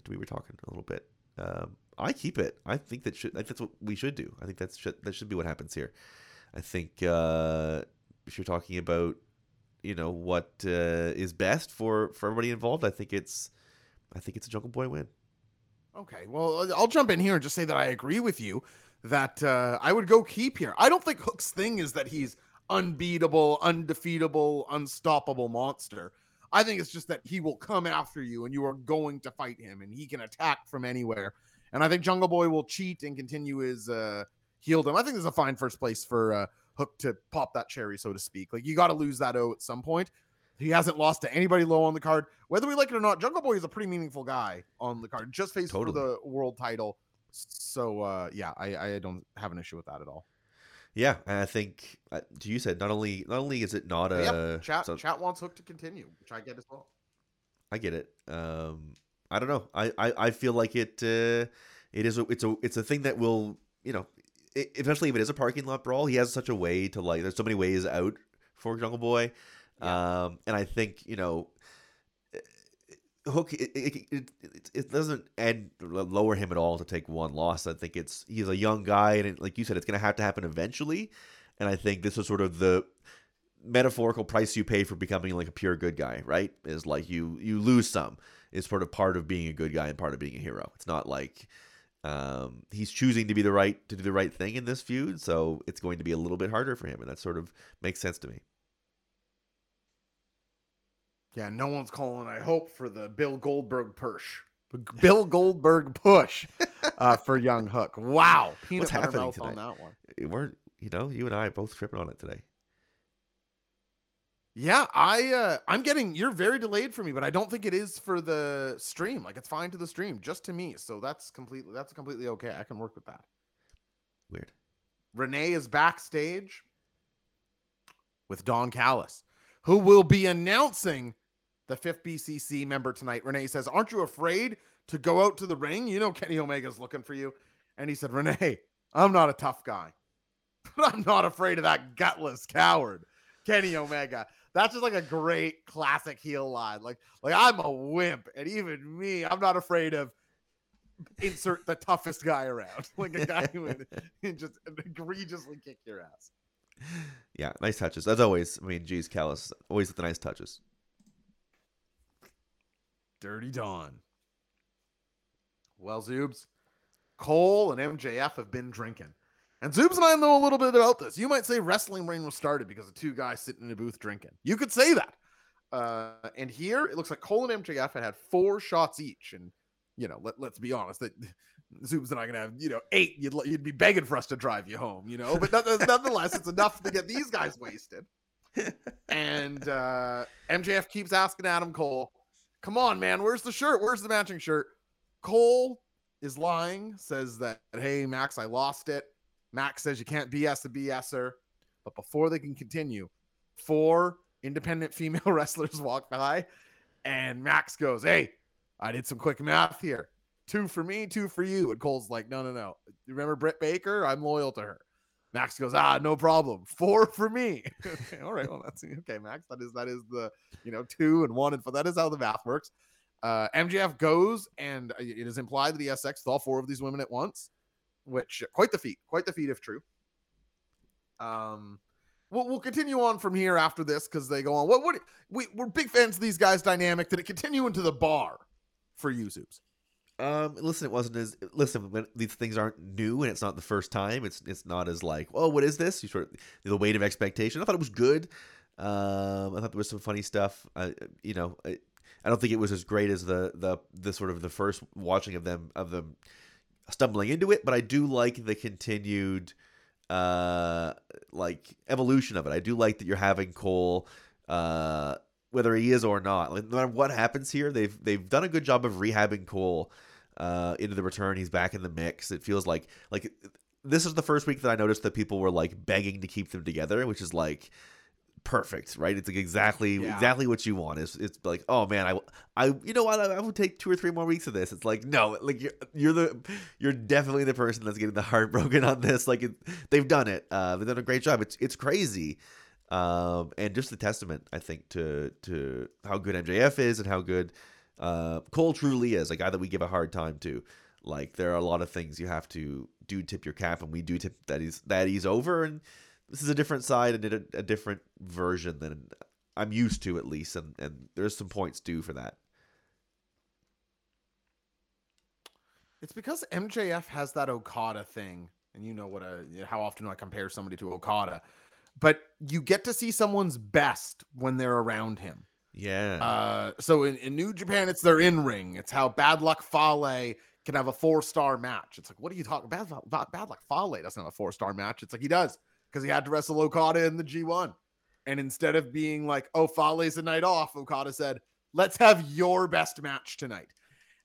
we were talking a little bit. Um, I keep it. I think that should. I think that's what we should do. I think that's should, that should be what happens here. I think uh, if you're talking about, you know, what uh, is best for for everybody involved, I think it's, I think it's a Jungle Boy win. Okay, well, I'll jump in here and just say that I agree with you that uh, I would go keep here. I don't think Hook's thing is that he's unbeatable, undefeatable, unstoppable monster. I think it's just that he will come after you and you are going to fight him and he can attack from anywhere. And I think Jungle Boy will cheat and continue his uh heal them. I think there's a fine first place for uh Hook to pop that cherry, so to speak. Like you got to lose that O at some point. He hasn't lost to anybody low on the card. Whether we like it or not, Jungle Boy is a pretty meaningful guy on the card. Just faced Totally. for the world title. So uh yeah, I, I don't have an issue with that at all. Yeah, and I think uh, you said not only not only is it not a yep. Chat so- chat wants Hook to continue, which I get as well. I get it. Um, I don't know. I, I, I feel like it. Uh, it is. A, it's a. It's a thing that will. You know, eventually, if it is a parking lot brawl, he has such a way to like. There's so many ways out for Jungle Boy, um, and I think you know, Hook. It, it, it, it, doesn't add lower him at all to take one loss. I think it's he's a young guy, and it, like you said, it's going to have to happen eventually. And I think this is sort of the metaphorical price you pay for becoming like a pure good guy, right? Is like you you lose some. Is sort of part of being a good guy and part of being a hero. It's not like um, he's choosing to be the right to do the right thing in this feud, so it's going to be a little bit harder for him, and that sort of makes sense to me. Yeah, no one's calling. I hope for the Bill Goldberg push, Bill Goldberg push uh, for Young Hook. Wow, peanut What's happening mouth on today? that one. We're you know you and I are both tripping on it today. Yeah, I uh I'm getting you're very delayed for me, but I don't think it is for the stream. Like it's fine to the stream, just to me. So that's completely that's completely okay. I can work with that. Weird. Renee is backstage with Don Callis, who will be announcing the fifth BCC member tonight. Renee says, Aren't you afraid to go out to the ring? You know, Kenny Omega's looking for you. And he said, Renee, I'm not a tough guy, but I'm not afraid of that gutless coward, Kenny Omega. That's just like a great classic heel line. Like, like I'm a wimp, and even me, I'm not afraid of insert the toughest guy around, like a guy who would just egregiously kick your ass. Yeah, nice touches as always. I mean, geez, Callis always with the nice touches. Dirty Don. Well, Zoobs, Cole and MJF have been drinking. And Zoobs and I know a little bit about this. You might say wrestling reign was started because of two guys sitting in a booth drinking. You could say that. Uh, and here it looks like Cole and MJF had had four shots each. And, you know, let, let's be honest that Zoobs and I going to have, you know, eight. You'd, you'd be begging for us to drive you home, you know, but none- nonetheless, it's enough to get these guys wasted. And uh, MJF keeps asking Adam Cole, come on, man, where's the shirt? Where's the matching shirt? Cole is lying, says that, hey, Max, I lost it. Max says you can't BS a BSer. But before they can continue, four independent female wrestlers walk by, and Max goes, Hey, I did some quick math here. Two for me, two for you. And Cole's like, No, no, no. You remember Britt Baker? I'm loyal to her. Max goes, ah, no problem. Four for me. okay, all right. Well, that's okay, Max. That is that is the you know two and one and four. That is how the math works. Uh, MJF goes, and uh, it is implied that he has sex with all four of these women at once, which quite the feat, quite the feat if true. Um, we'll, we'll continue on from here after this because they go on. What what we we're big fans of these guys' dynamic. Did it continue into the bar for you, Zoobs? Um, listen, it wasn't as listen. These things aren't new and it's not the first time, it's it's not as like, oh, what is this? You sort of the weight of expectation. I thought it was good. Um, I thought there was some funny stuff. I, you know, I, I don't think it was as great as the the the sort of the first watching of them of them stumbling into it, but I do like the continued uh like evolution of it. I do like that you're having Cole uh whether he is or not. Like, no matter what happens here, they've they've done a good job of rehabbing Cole uh, into the return. He's back in the mix. It feels like like this is the first week that I noticed that people were like begging to keep them together, which is like perfect, right? It's like exactly Yeah. exactly what you want. It's it's like, oh man, I I you know what? I, I would take two or three more weeks of this. It's like no, like you're you're the you're definitely the person that's getting the heartbroken on this. Like it, they've done it. Uh, they've done a great job. It's it's crazy. Um, and just a testament, I think, to to how good MJF is and how good uh, Cole truly is, a guy that we give a hard time to. Like there are a lot of things you have to do tip your cap, and we do tip that he's that he's over, and this is a different side and a, a different version than I'm used to at least, and and there's some points due for that. It's because MJF has that Okada thing, and you know what a how often I compare somebody to Okada, but you get to see someone's best when they're around him. Yeah, Uh, so in, in New Japan, it's their in ring. It's how Bad Luck Fale can have a four star match. It's like, what are you talking Bad, Bad, Bad Luck Fale doesn't have a four star match. It's like he does because he had to wrestle Okada in the G1. And instead of being like, oh, Fale's a night off, Okada said, let's have your best match tonight.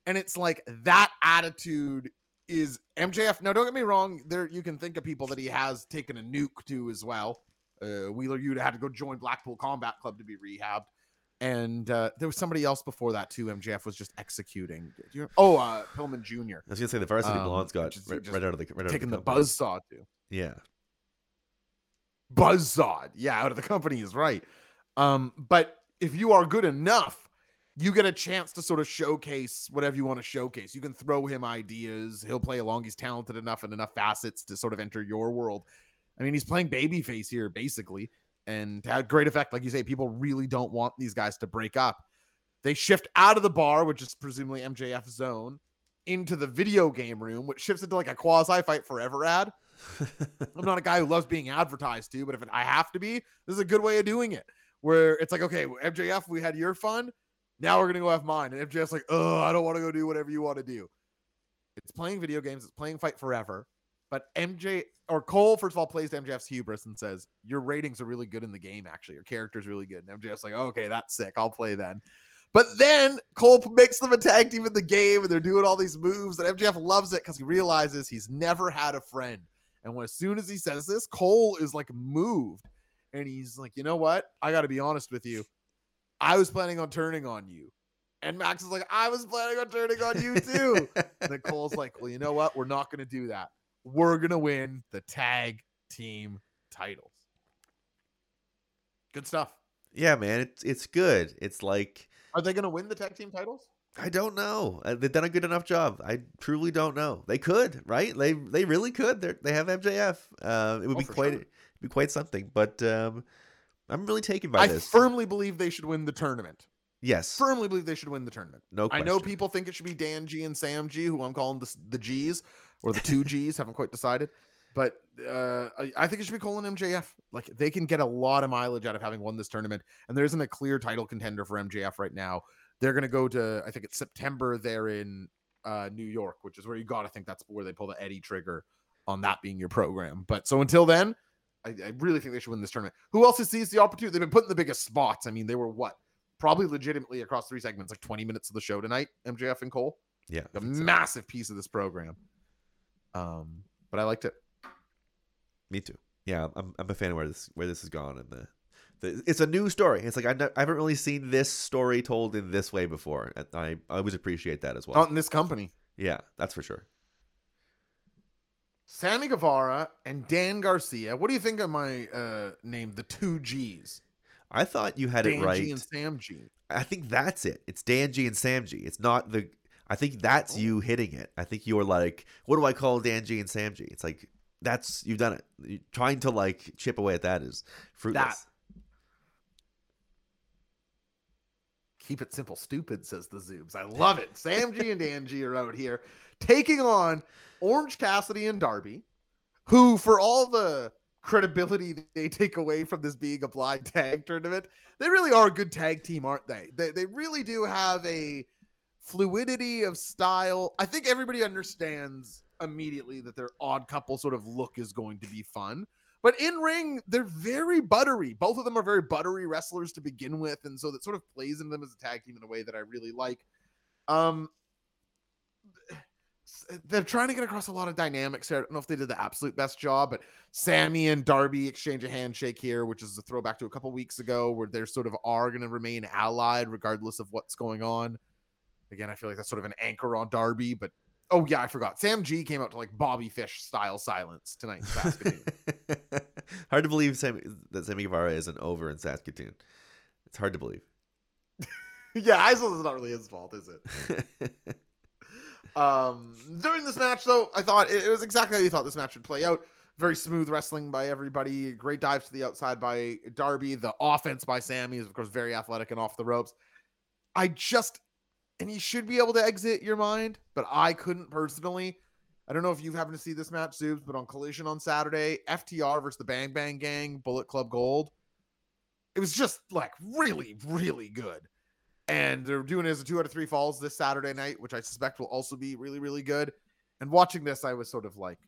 And it's like that attitude is MJF. Now, don't get me wrong. There, you can think of people that he has taken a nuke to as well. Uh, Wheeler Yuta had to go join Blackpool Combat Club to be rehabbed and uh, there was somebody else before that too. MJF was just executing. Oh, uh, Pillman Jr. I was gonna say the varsity um, blondes got just- right, just right out of the right out taking of the the, company. buzzsaw too. Yeah, Buzzsaw, yeah, out of the company is right. Um, but if you are good enough, you get a chance to sort of showcase whatever you want to showcase. You can throw him ideas. He'll play along. He's talented enough and enough facets to sort of enter your world. I mean, he's playing babyface here basically, and had great effect. Like you say, people really don't want these guys to break up. They shift out of the bar, which is presumably MJF zone, into the video game room, which shifts into like a quasi fight forever ad. I'm not a guy who loves being advertised to, but if I have to be, this is a good way of doing it. Where it's like, okay, MJF, we had your fun. Now we're gonna go have mine. And MJF's like, oh, I don't want to go do whatever you want to do. It's playing video games. It's playing Fight Forever. But MJ or Cole, first of all, plays MJF's hubris and says, Your ratings are really good in the game, actually. Your character's really good. And MJF's like, Okay, that's sick. I'll play then. But then Cole makes them a tag team in the game and they're doing all these moves. And MJF loves it because he realizes he's never had a friend. And when as soon as he says this, Cole is like moved. And he's like, You know what? I got to be honest with you. I was planning on turning on you. And Max is like, I was planning on turning on you too. And then Cole's like, well, you know what? We're not going to do that. We're going to win the tag team titles. Good stuff. yeah, man, it's it's good. It's like Are they going to win the tag team titles? I don't know. Uh, They've done a good enough job. I truly don't know. They could, right? They they really could. They they have MJF. Uh, it would Oh, be quite sure. be quite something. But um, I'm really taken by I this. I firmly believe they should win the tournament. yes, Firmly believe they should win the tournament. no I know people think it should be Dan G and Sam G, who I'm calling the, the G's or the two G's. haven't quite decided. But uh, I, I think it should be Cole and MJF. Like they can get a lot of mileage out of having won this tournament. And there isn't a clear title contender for MJF right now. They're going to go to, I think it's September there in uh, New York, which is where you got to think that's where they pull the Eddie trigger on that being your program. But so until then, I, I really think they should win this tournament. Who else has seized the opportunity? They've been put in the biggest spots. I mean, they were what? Probably legitimately across three segments, like 20 minutes of the show tonight, MJF and Cole. Yeah, A think so. massive piece of this program. Um, but I liked it. me too. Yeah, I'm I'm a fan of where this where this has gone and the. It's a new story. It's like I, I haven't really seen this story told in this way before. I I always appreciate that as well. Not in this company. yeah, that's for sure. Sammy Guevara and Dan Garcia. What do you think of my uh, name, the two G's? I thought you had Dan it right. G and Sam G. I think that's it. It's Dan G and Sam G. It's not the. I think that's Oh. you hitting it. I think you're like, what do I call Dan G and Sam G? It's like that's you've done it. you trying to like chip away at that is fruitless. Keep it simple, stupid, says the Zoobs. I love it. Sam G and Angie are out here taking on Orange Cassidy and Darby, who, for all the credibility they take away from this being a blind tag tournament, they really are a good tag team, aren't they? They, they really do have a fluidity of style. I think everybody understands immediately that their odd couple sort of look is going to be fun. But in ring, they're very buttery. Both of them are very buttery wrestlers to begin with, and so that sort of plays into them as a tag team in a way that I really like. Um, they're trying to get across a lot of dynamics here. I don't know if they did the absolute best job, but Sammy and Darby exchange a handshake here, which is a throwback to a couple weeks ago, where they're sort of are going to remain allied regardless of what's going on. Again, I feel like that's sort of an anchor on Darby, but oh yeah, I forgot. Sam G came out to like Bobby Fish style silence tonight in Saskatoon. hard to believe Sammy, that Sammy Guevara isn't over in Saskatoon. It's hard to believe. yeah, I suppose it's not really his fault, is it? Um, during this match, though, I thought it, it was exactly how you thought this match would play out. Very smooth wrestling by everybody. Great dives to the outside by Darby. The offense by Sammy is, of course, very athletic and off the ropes. I just, and you should be able to exit your mind, but I couldn't personally. I don't know if you happen to see this match, Zoobs, but on Collision on Saturday, FTR versus the Bang Bang Gang, Bullet Club Gold. It was just like really, really good and they're doing it as a two out of three falls this Saturday night, which I suspect will also be really, really good. And watching this, I was sort of like,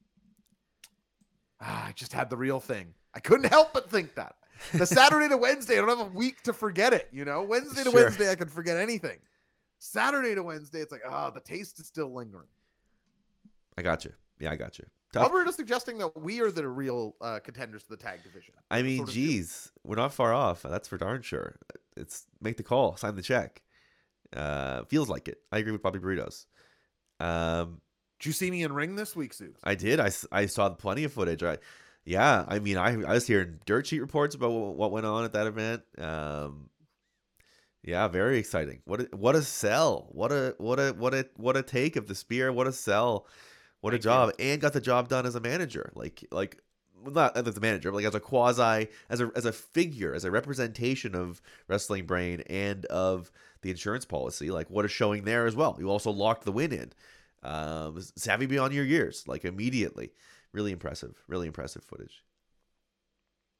ah, I just had the real thing. I couldn't help but think that. The Saturday to Wednesday, I don't have a week to forget it. You know, Wednesday to Sure. Wednesday, I can forget anything. Saturday to Wednesday, it's like, ah, the taste is still lingering. I got you. Yeah, I got you. Tough. Alberta's suggesting that we are the real uh, contenders to the tag division. I mean, sort of do. geez, we're not far off. That's for darn sure. It's make the call, sign the check. Uh, feels like it. I agree with Bobby Burritos. Um, Did you see me in ring this week, Sue? I did. I, I saw plenty of footage. I, yeah. I mean, I I was hearing dirt sheet reports about what, what went on at that event. Um, yeah, very exciting. What a, what a sell. What a what a what a what a take of the spear. What a sell. What Thank a you. job. And got the job done as a manager. Like like well, not as a manager, but like as a quasi as a as a figure, as a representation of wrestling brain and of the insurance policy. Like what a showing there as well. You also locked the win in. Um, savvy beyond your years, like immediately. Really impressive. Really impressive footage.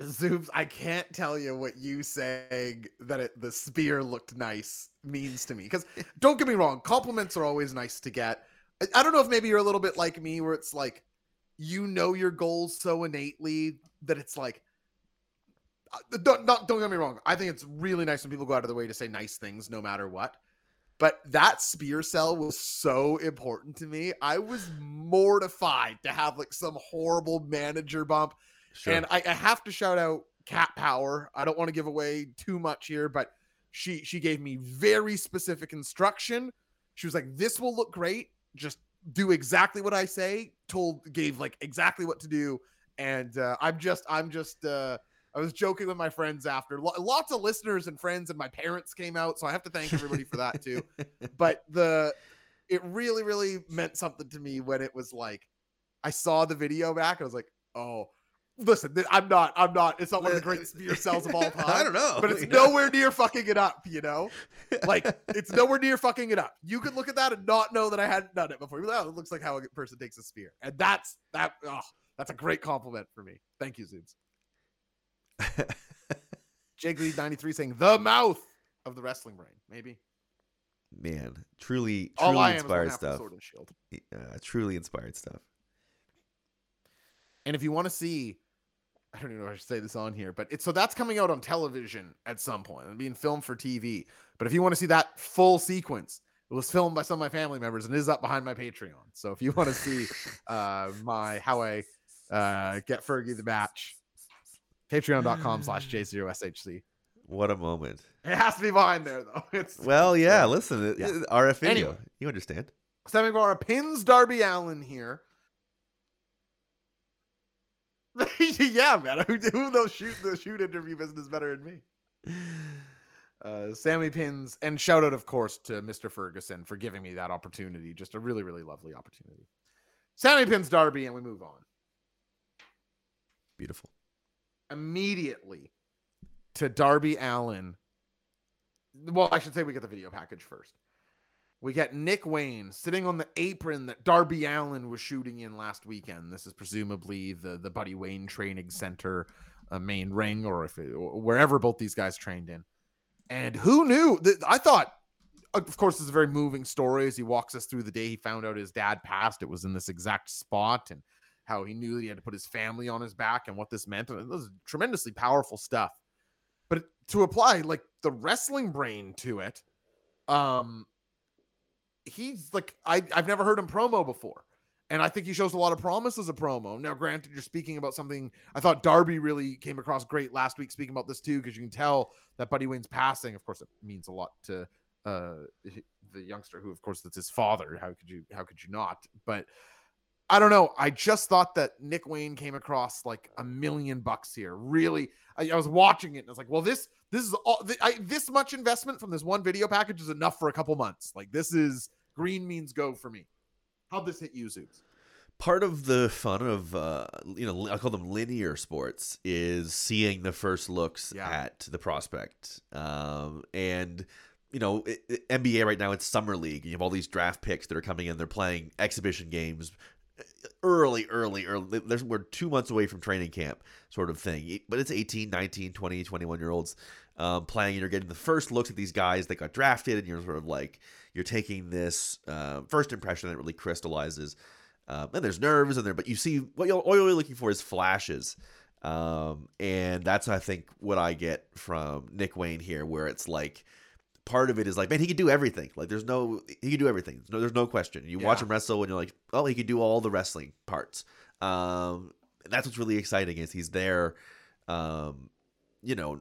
Zoobs, I can't tell you what you saying that it, the spear looked nice means to me. Because don't get me wrong, compliments are always nice to get. I, I don't know if maybe you're a little bit like me, where it's like you know your goals so innately that it's like. uh, Don't, not, don't get me wrong. I think it's really nice when people go out of their way to say nice things no matter what. But that spear cell was so important to me. I was mortified to have like some horrible manager bump Sure. and I, I have to shout out Cat Power. I don't want to give away too much here, but she she gave me very specific instruction. She was like, "This will look great. Just do exactly what I say." Told gave like exactly what to do, and uh, I'm just I'm just uh, I was joking with my friends after. Lo- lots of listeners and friends and my parents came out, so I have to thank everybody for that too. But the it really really meant something to me when it was like I saw the video back. I was like, "Oh." Listen, I'm not. I'm not. It's not one of the greatest spear cells of all time. I don't know. but it's Yeah. nowhere near fucking it up. You know, like it's nowhere near fucking it up. You could look at that and not know that I hadn't done it before. Like, Oh, it looks like how a person takes a spear, and that's that. Oh, that's a great compliment for me. Thank you, Zoobs. Jiggly ninety three saying the mouth of the wrestling brain. Maybe Man, truly, all truly I am is inspired stuff. sword and shield. Uh, truly inspired stuff. And if you want to see, I don't even know if I should say this on here, but it's so that's coming out on television at some point and being filmed for TV. But if you want to see that full sequence, it was filmed by some of my family members and is up behind my Patreon. So if you want to see uh my how I uh get Fergie the match, patreon.com slash J0SHC. What a moment. It has to be behind there though. It's Well, yeah, So, listen, yeah. RF video. Anyway. You understand. Sammy Guevara pins Darby Allin here. yeah, man. Who, who knows shoot the shoot interview business better than me? Uh, Sammy pins and shout out, of course, to Mr. Ferguson for giving me that opportunity. Just a really, really lovely opportunity. Sammy pins Darby, and we move on Beautiful. immediately to Darby Allin. Well, I should say we get the video package first. We get Nick Wayne sitting on the apron that Darby Allin was shooting in last weekend. This is presumably the the Buddy Wayne Training Center uh, main ring, or if it, or wherever both these guys trained in. And who knew? That I thought, of course, it's a very moving story as he walks us through the day he found out his dad passed. It was in this exact spot, and how he knew that he had to put his family on his back and what this meant. And it was tremendously powerful stuff. But to apply like the wrestling brain to it, um, he's like I, I've never heard him promo before. And I think he shows a lot of promise as a promo. Now, granted, you're speaking about something I thought Darby really came across great last week speaking about this too, because you can tell that Buddy Wayne's passing. Of course, it means a lot to uh the youngster who, of course, that's his father. How could you how could you not? But I don't know. I just thought that Nick Wayne came across like a million bucks here. Really, I, I was watching it and I was like, well, this this is all th- I, this much investment from this one video package is enough for a couple months. Like this is green means go for me. How'd this hit you, Zoobs? part of the fun of uh, you know I call them linear sports is seeing the first looks Yeah. at the prospect, um, and you know it, it- NBA right now it's summer league. You have all these draft picks that are coming in. They're playing exhibition games early, early, early. There's, we're two months away from training camp, sort of thing. But it's 18, 19, 20, 21 year olds um, playing, and you're getting the first looks at these guys that got drafted, and you're sort of like you're taking this uh, first impression that really crystallizes. Um, and there's nerves in there, but you see what you're, all you're looking for is flashes. Um, and that's I think what I get from Nick Wayne here, where it's like part of it is like, man, he could do everything. Like there's no he could do everything. No, there's no question. You watch him wrestle and you're like, oh, he could do all the wrestling parts. Um, and that's what's really exciting is he's there, um, you know,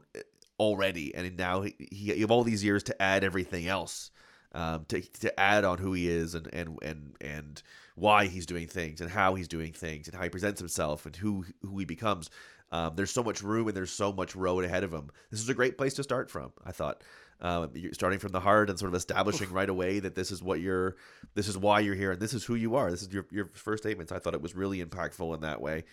already, and now he, he you have all these years to add everything else. Um, to, to add on who he is and, and and and why he's doing things and how he's doing things and how he presents himself and who who he becomes. Um, there's so much room and there's so much road ahead of him. This is a great place to start from. I thought, um, you're starting from the heart and sort of establishing right away that this is what you're, this is why you're here, and this is who you are. This is your your first statements. I thought it was really impactful in that way.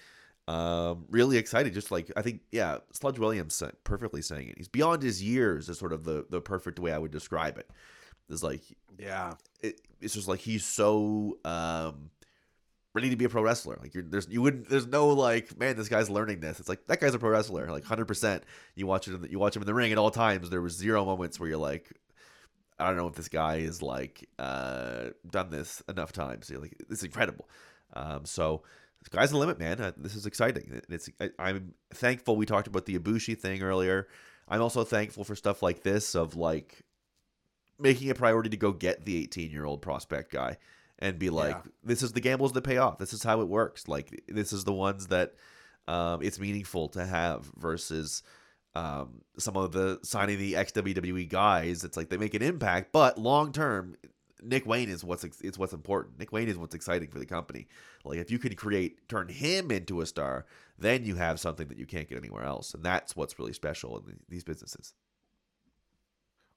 Um, really excited. Just like I think, yeah, Sludge Williams perfectly saying it. He's beyond his years. Is sort of the the perfect way I would describe it. Is like Yeah. it, it's just like he's so um ready to be a pro wrestler. Like you're there's you wouldn't there's no like man this guy's learning this. It's like that guy's a pro wrestler. Like hundred percent. You watch it the, you watch him in the ring at all times. There was zero moments where you're like. I don't know if this guy is like uh, done this enough times. You're like, is incredible. Um, so sky's the limit, man. Uh, this is exciting. It's I, I'm thankful we talked about the Ibushi thing earlier. I'm also thankful for stuff like this of like making a priority to go get the 18 year old prospect guy and be like, Yeah. this is the gambles that pay off. This is how it works. Like this is the ones that um, it's meaningful to have versus um, some of the signing the ex WWE guys. It's like they make an impact, but long term, Nick Wayne is what's ex- it's what's important. Nick Wayne is what's exciting for the company. Like if you can create turn him into a star, then you have something that you can't get anywhere else, and that's what's really special in these businesses.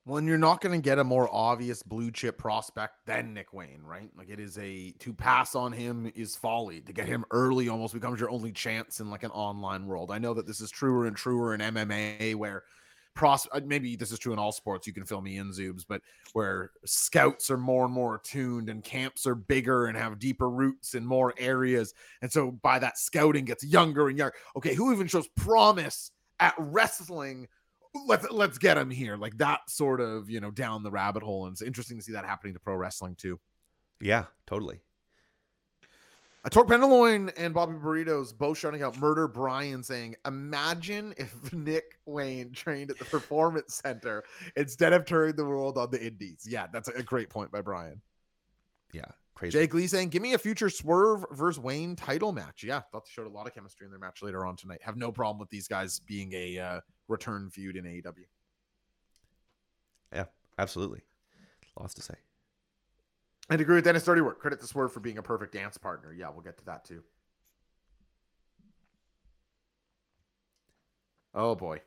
When you're not going to get a more obvious blue chip prospect than Nick Wayne, right? Like it is a to pass on him is folly. To get him early almost becomes your only chance in like an online world. I know that this is truer and truer in MMA where pros uh, maybe this is true in all sports. You can fill me in zoobs, but where scouts are more and more attuned and camps are bigger and have deeper roots in more areas. And so by that scouting gets younger and younger. Okay, who even shows promise at wrestling? Let's let's get him here like that sort of you know down the rabbit hole and it's interesting to see that happening to pro wrestling too. Yeah, totally. a torque penderloin and bobby burritos both shouting out murder brian saying imagine if nick wayne trained at the performance center instead of touring the world on the indies. Yeah that's a great point by brian. Yeah, crazy. jake lee saying give me a future swerve versus wayne title match. Yeah thought they showed a lot of chemistry in their match later on tonight. Have no problem with these guys being a uh, return feud in aew Yeah, absolutely. Lots to say. I'd agree with Dennis Dirty Work. Credit this word for being a perfect dance partner. Yeah, we'll get to that too. Oh boy.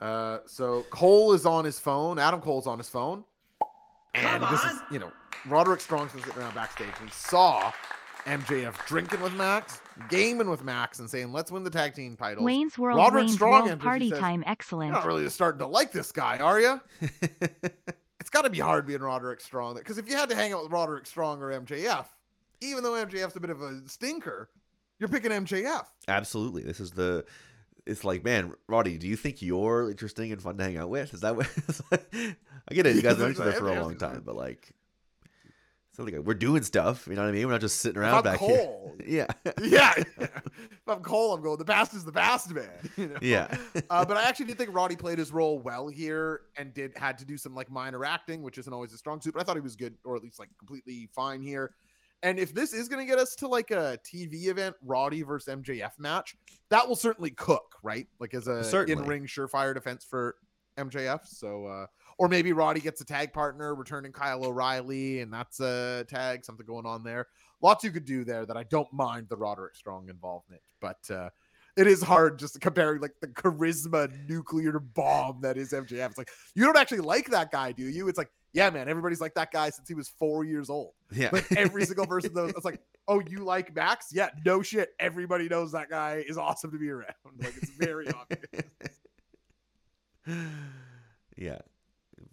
Uh, so Cole is on his phone. Adam Cole's on his phone, and Come this is you know Roderick Strong's been sitting around backstage. and He saw MJF drinking with Max, gaming with Max, and saying, "Let's win the tag team titles." Wayne's World Roderick Wayne's Strong World Party says, Time You're excellent. not really starting to like this guy, are you? It's got to be hard being Roderick Strong because if you had to hang out with Roderick Strong or MJF, even though MJF's a bit of a stinker, you're picking MJF. Absolutely. This is the. It's like, man, Roddy, do you think you're interesting and fun to hang out with? Is that what? I get it. You guys know each other for a long time, but like, not like we're doing stuff. You know what I mean? We're not just sitting around back Cole. here. Yeah. yeah. if I'm Cole, I'm going, the past is the past, man. You know? Yeah. uh, but I actually did think Roddy played his role well here and did had to do some like minor acting, which isn't always a strong suit, but I thought he was good or at least like completely fine here. And if this is going to get us to like a TV event, Roddy versus MJF match, that will certainly cook, right? Like as a Certainly. in-ring surefire defense for MJF. So, uh, or maybe Roddy gets a tag partner, returning Kyle O'Reilly, and that's a tag, something going on there. Lots you could do there that I don't mind the Roderick Strong involvement, but uh, it is hard just comparing like the charisma nuclear bomb that is MJF. It's like you don't actually like that guy, do you? It's like, yeah, man, everybody's like that guy since he was four years old. Yeah. Like every single person knows. It's like, oh, you like Max? Yeah, no shit. Everybody knows that guy is awesome to be around. Like it's very obvious. yeah.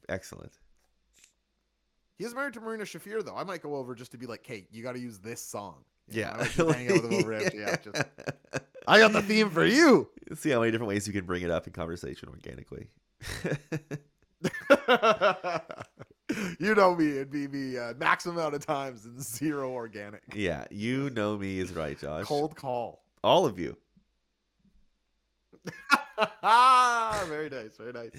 Excellent. He is married to Marina Shafir, though. I might go over just to be like, Kate, you got to use this song. You know, Yeah. I might just with him over Just, I got the theme for you. See how many different ways you can bring it up in conversation organically. you know me. It'd be me uh, maximum amount of times and zero organic. yeah, you know me is right, Josh. Cold call. All of you. very nice. Very nice.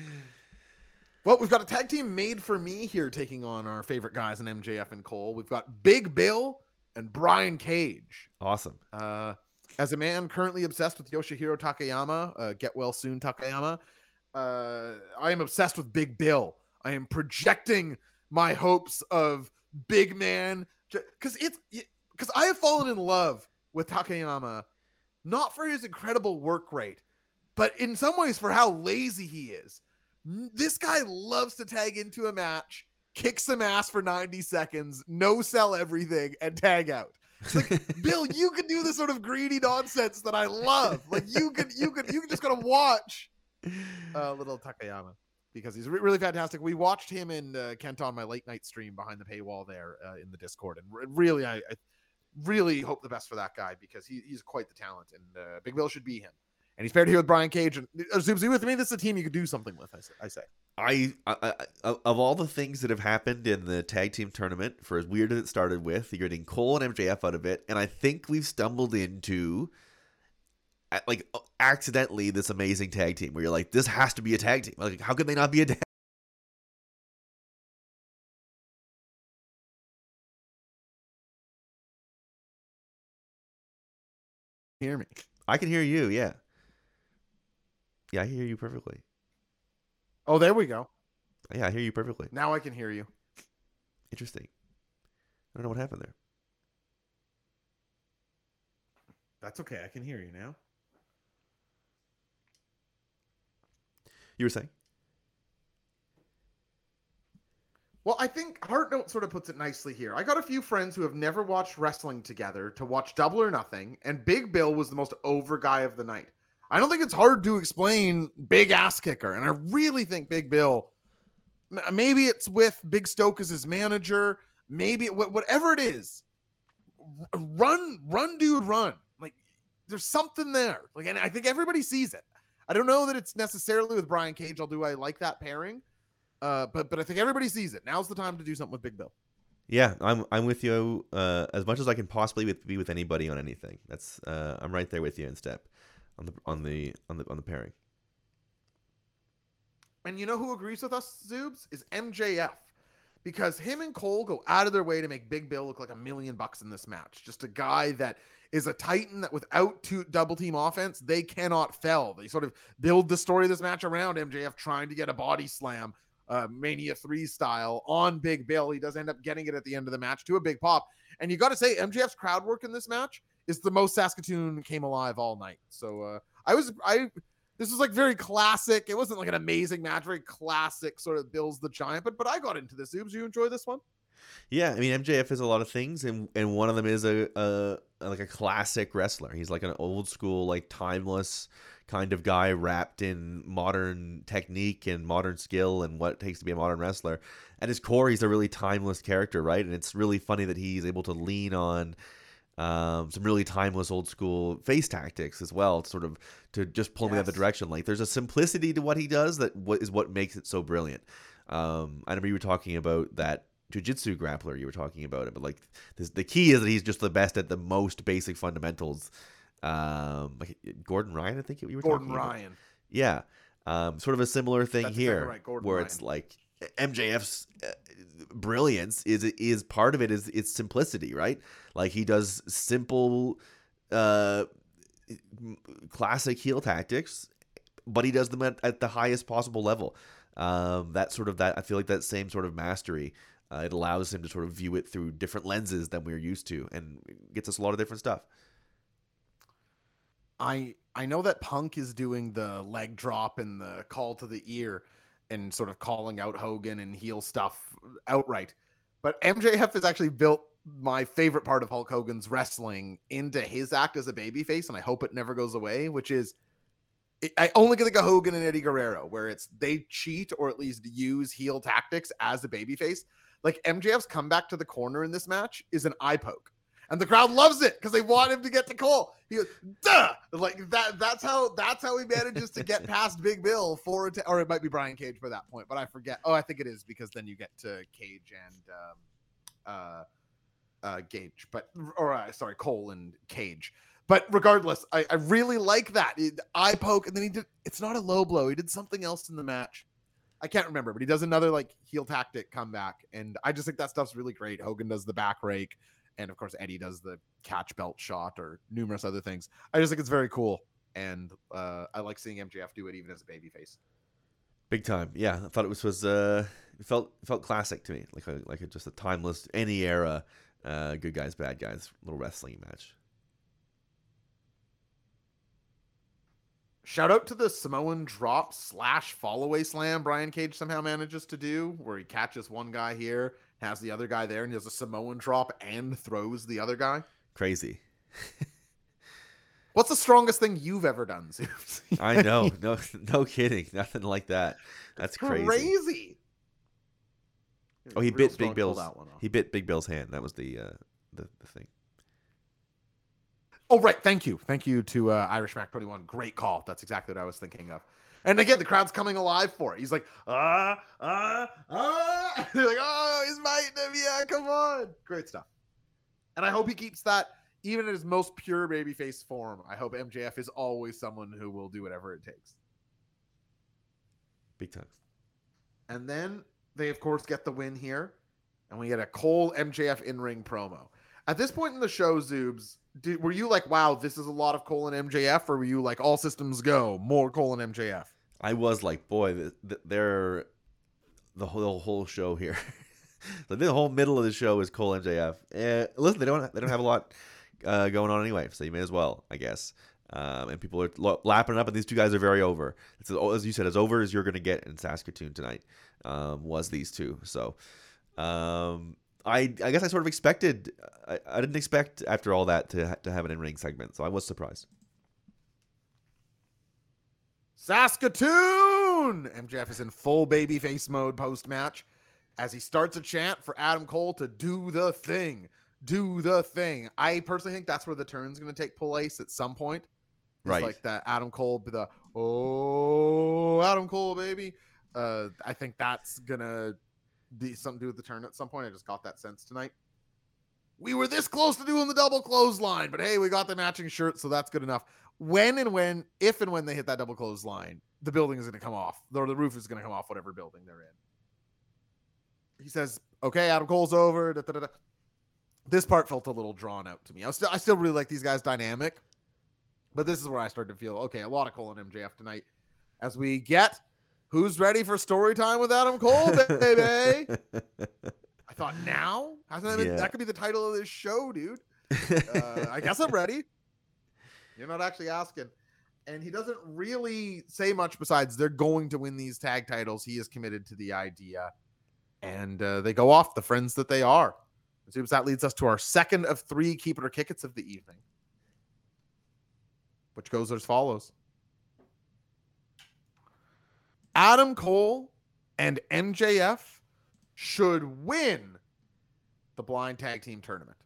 Well, we've got a tag team made for me here taking on our favorite guys in MJF and Cole. We've got Big Bill and Brian Cage. Awesome. Uh, as a man currently obsessed with Yoshihiro Takayama, uh, get well soon Takayama, uh, I am obsessed with Big Bill. I am projecting my hopes of big man because it's because I have fallen in love with Takayama, not for his incredible work rate, but in some ways for how lazy he is. This guy loves to tag into a match, kick some ass for 90 seconds, no sell everything, and tag out. It's like, Bill, you can do the sort of greedy nonsense that I love. Like you could, you could, you can just gotta watch uh, little Takayama because he's re- really fantastic. We watched him in uh, Kent on my late night stream behind the paywall there uh, in the Discord, and re- really, I, I really hope the best for that guy because he, he's quite the talent, and uh, Big Bill should be him. And he's paired here with Brian Cage. And uh, Zoobsy with me, this is a team you could do something with. I say. I say. I, I, I of- of all the things that have happened in the tag team tournament, for as weird as it started with, you're getting Cole and MJF out of it, and I think we've stumbled into like accidentally this amazing tag team where you're like, this has to be a tag team. Like, how could they not be a tag? Hear me? I can hear you. Yeah. Yeah, I hear you perfectly. Oh, there we go. Yeah, I hear you perfectly. Now I can hear you. Interesting. I don't know what happened there. That's okay. I can hear you now. You were saying? Well, I think Heart Note sort of puts it nicely here. I got a few friends who have never watched wrestling together to watch Double or Nothing, and Big Bill was the most over guy of the night. I don't think it's hard to explain Big Ass Kicker, and I really think Big Bill. Maybe it's with Big Stoke as his manager. Maybe whatever it is, run, run, dude, run. Like there's something there. Like, and I think everybody sees it. I don't know that it's necessarily with Brian Cage. Although I like that pairing. Uh, but but I think everybody sees it. Now's the time to do something with Big Bill. Yeah, I'm I'm with you uh, as much as I can possibly be with anybody on anything. That's uh, I'm right there with you in step on the on the on the on the pairing. And you know who agrees with us, Zoobs? Is MJF. Because him and Cole go out of their way to make Big Bill look like a million bucks in this match. Just a guy that is a titan that without two double team offense, they cannot fell. They sort of build the story of this match around MJF trying to get a body slam, uh, Mania 3 style, on Big Bill. He does end up getting it at the end of the match to a big pop. And you got to say, MJF's crowd work in this match is the most Saskatoon came alive all night. So uh, I was, I, This was like very classic. It wasn't like an amazing match, very classic sort of Bill's the Giant. But but I got into this. Zoobs, you enjoy this one? Yeah, I mean MJF is a lot of things, and and one of them is a, a like a classic wrestler. He's like an old school, like timeless kind of guy wrapped in modern technique and modern skill and what it takes to be a modern wrestler. At his core, he's a really timeless character, right? And it's really funny that he's able to lean on um, some really timeless old school face tactics as well, sort of to just pull me that the Yes. direction. Like there's a simplicity to what he does that what is what makes it so brilliant. Um, I remember you were talking about that jujitsu grappler you were talking about it, but like this, the key is that he's just the best at the most basic fundamentals. Um, like Gordon Ryan, I think you were Gordon talking about. Gordon Ryan. Yeah. Um, sort of a similar thing That's exactly here, right, Gordon where Ryan. it's like MJF's uh, brilliance is is part of it is its simplicity, right? Like he does simple, uh, classic heel tactics, but he does them at, at the highest possible level. Um, that sort of that I feel like that same sort of mastery. Uh, it allows him to sort of view it through different lenses than we're used to, and gets us a lot of different stuff. I I know that Punk is doing the leg drop and the call to the ear and sort of calling out Hogan and heel stuff outright. But MJF has actually built my favorite part of Hulk Hogan's wrestling into his act as a babyface, and I hope it never goes away, which is I- only get think of Hogan and Eddie Guerrero, where it's they cheat or at least use heel tactics as a babyface. Like MJF's comeback to the corner in this match is an eye poke. And the crowd loves it because they want him to get to Cole. He goes, duh! Like that. That's how. That's how he manages to get past Big Bill for or it might be Brian Cage by that point, but I forget. Oh, I think it is because then you get to Cage and um, uh, uh, Gage, but or uh, sorry, Cole and Cage. But regardless, I, I really like that It- eye poke, and then he did. It's not a low blow. He did something else in the match. I can't remember, but he does another like heel tactic comeback, and I just think that stuff's really great. Hogan does the back rake, and of course Eddie does the catch belt shot or numerous other things. I just think it's very cool, and uh, I like seeing MJF do it even as a babyface. Big time, yeah. I thought it was was uh, it felt it felt classic to me, like a, like a, just a timeless any era, uh, good guys bad guys little wrestling match. Shout out to the Samoan drop slash fall away slam Brian Cage somehow manages to do, where he catches one guy here, has the other guy there, and he does a Samoan drop and throws the other guy. Crazy. What's the strongest thing you've ever done, Zeus? I know, no, no kidding, nothing like that. That's crazy. Crazy. Oh, he Real bit Big Bill's. that one off. He bit Big Bill's hand. That was the uh, the, the thing. Oh, right. Thank you. Thank you to uh, Irish Mac 21. Great call. That's exactly what I was thinking of. And again, the crowd's coming alive for it. He's like, ah, ah, ah. They're like, oh, he's biting him. Yeah, come on. Great stuff. And I hope he keeps that even in his most pure babyface form. I hope MJF is always someone who will do whatever it takes. Big time. And then they, of course, get the win here. And we get a Cole MJF in ring promo. At this point in the show, Zoobs, did, were you like, wow, this is a lot of Cole and MJF? Or were you like, all systems go, more Cole and MJF? I was like, boy, th- th- they're the whole whole show here. the whole middle of the show is Cole MJF. Eh, listen, they don't they don't have a lot uh, going on anyway, so you may as well, I guess. Um, and people are lapping it up, and these two guys are very over. It's as- as you said, as over as you're going to get in Saskatoon tonight. Um, was these two so? Um, I I guess I sort of expected. I, I didn't expect after all that to ha- to have an in ring segment, so I was surprised. Saskatoon! MJF is in full babyface mode post match as he starts a chant for Adam Cole to do the thing. Do the thing. I personally think that's where the turn's going to take place at some point. It's Right. Like that Adam Cole, the oh, Adam Cole, baby. Uh, I think that's going to something to do with the turn at some point. I just got that sense tonight. We were this close to doing the double clothesline, but hey, we got the matching shirt, so that's good enough when and when, if and when they hit that double clothesline, the building is going to come off, or the roof is going to come off, whatever building they're in. He says, "Okay, Adam Cole's over." da, da, da. This part felt a little drawn out to me. I still, I still really like these guys' dynamic, but this is where I started to feel okay. A lot of Cole and MJF tonight, as we get who's ready for story time with Adam Cole, baby. I thought now hasn't that, Yeah. that could be the title of this show, dude uh, I guess I'm ready. You're not actually asking. and he doesn't really say much besides they're going to win these tag titles. He is committed to the idea, and uh, they go off the friends that they are. Seems that leads us to our second of three keep it or kick it's of the evening, which goes as follows: Adam Cole and MJF should win the blind tag team tournament.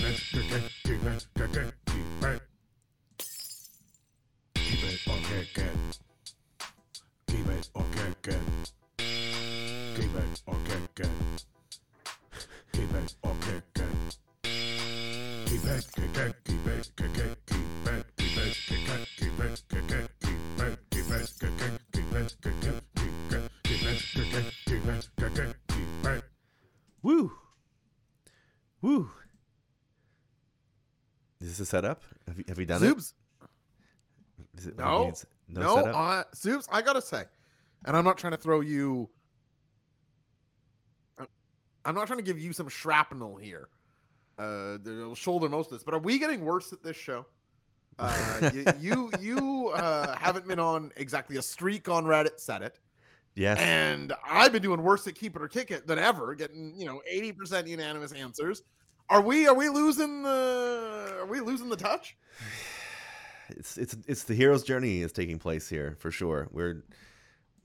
Keep it. Keep it. Keep it. Keep it Is this a setup? Have you, have you done Zoobs, it? Is it No. means no, no, setup? uh, I gotta say, and I'm not trying to throw you. I'm not trying to give you some shrapnel here. Uh, that'll shoulder most of this, but are we getting worse at this show? Uh, you you, you uh, haven't been on exactly a streak on Reddit. Said it. yes. And I've been doing worse at keep it or kick it than ever, getting you know eighty percent unanimous answers. Are we are we losing the are we losing the touch? it's it's it's the hero's journey is taking place here for sure. We're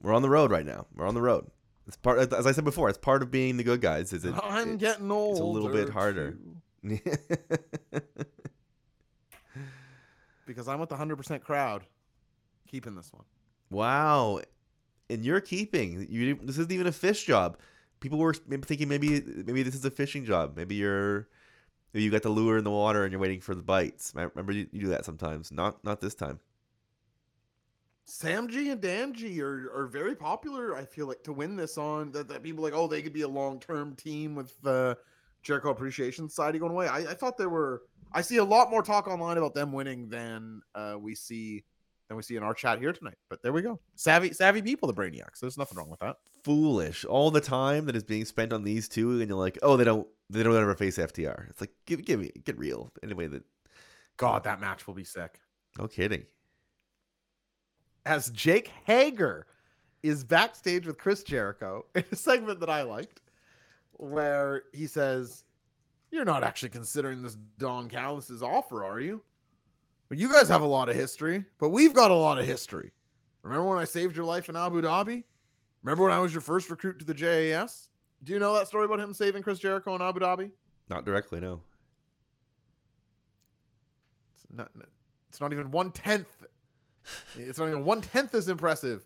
we're on the road right now. We're on the road. It's part as I said before. It's part of being the good guys. Is it? I'm it- getting old. it's a little bit harder. because I'm with the hundred percent crowd, keeping this one. wow, and you're keeping. You this isn't even a fish job. People were thinking maybe maybe this is a fishing job. Maybe you're you got the lure in the water and you're waiting for the bites. I remember you, you do that sometimes. Not not this time. Sam G and Dan G are, are very popular. I feel like to win this on that, that people like oh they could be a long term team with the Jericho Appreciation Society going away. I, I thought there were. I see a lot more talk online about them winning than uh, we see than we see in our chat here tonight. But there we go. Savvy savvy people, the Brainiacs. There's nothing wrong with that. Foolish. All the time that is being spent on these two, and you're like, oh, they don't they don't ever face FTR. It's like give give me get real. Anyway, that God, that match will be sick. no kidding. as Jake Hager is backstage with Chris Jericho in a segment that I liked, where he says, You're not actually considering this Don Callis's offer, are you? But you guys have a lot of history, but we've got a lot of history. Remember when I saved your life in Abu Dhabi? Remember when I was your first recruit to the JAS? Do you know that story about him saving Chris Jericho in Abu Dhabi? Not directly, no. It's not, it's not even one tenth. It's not even one tenth as impressive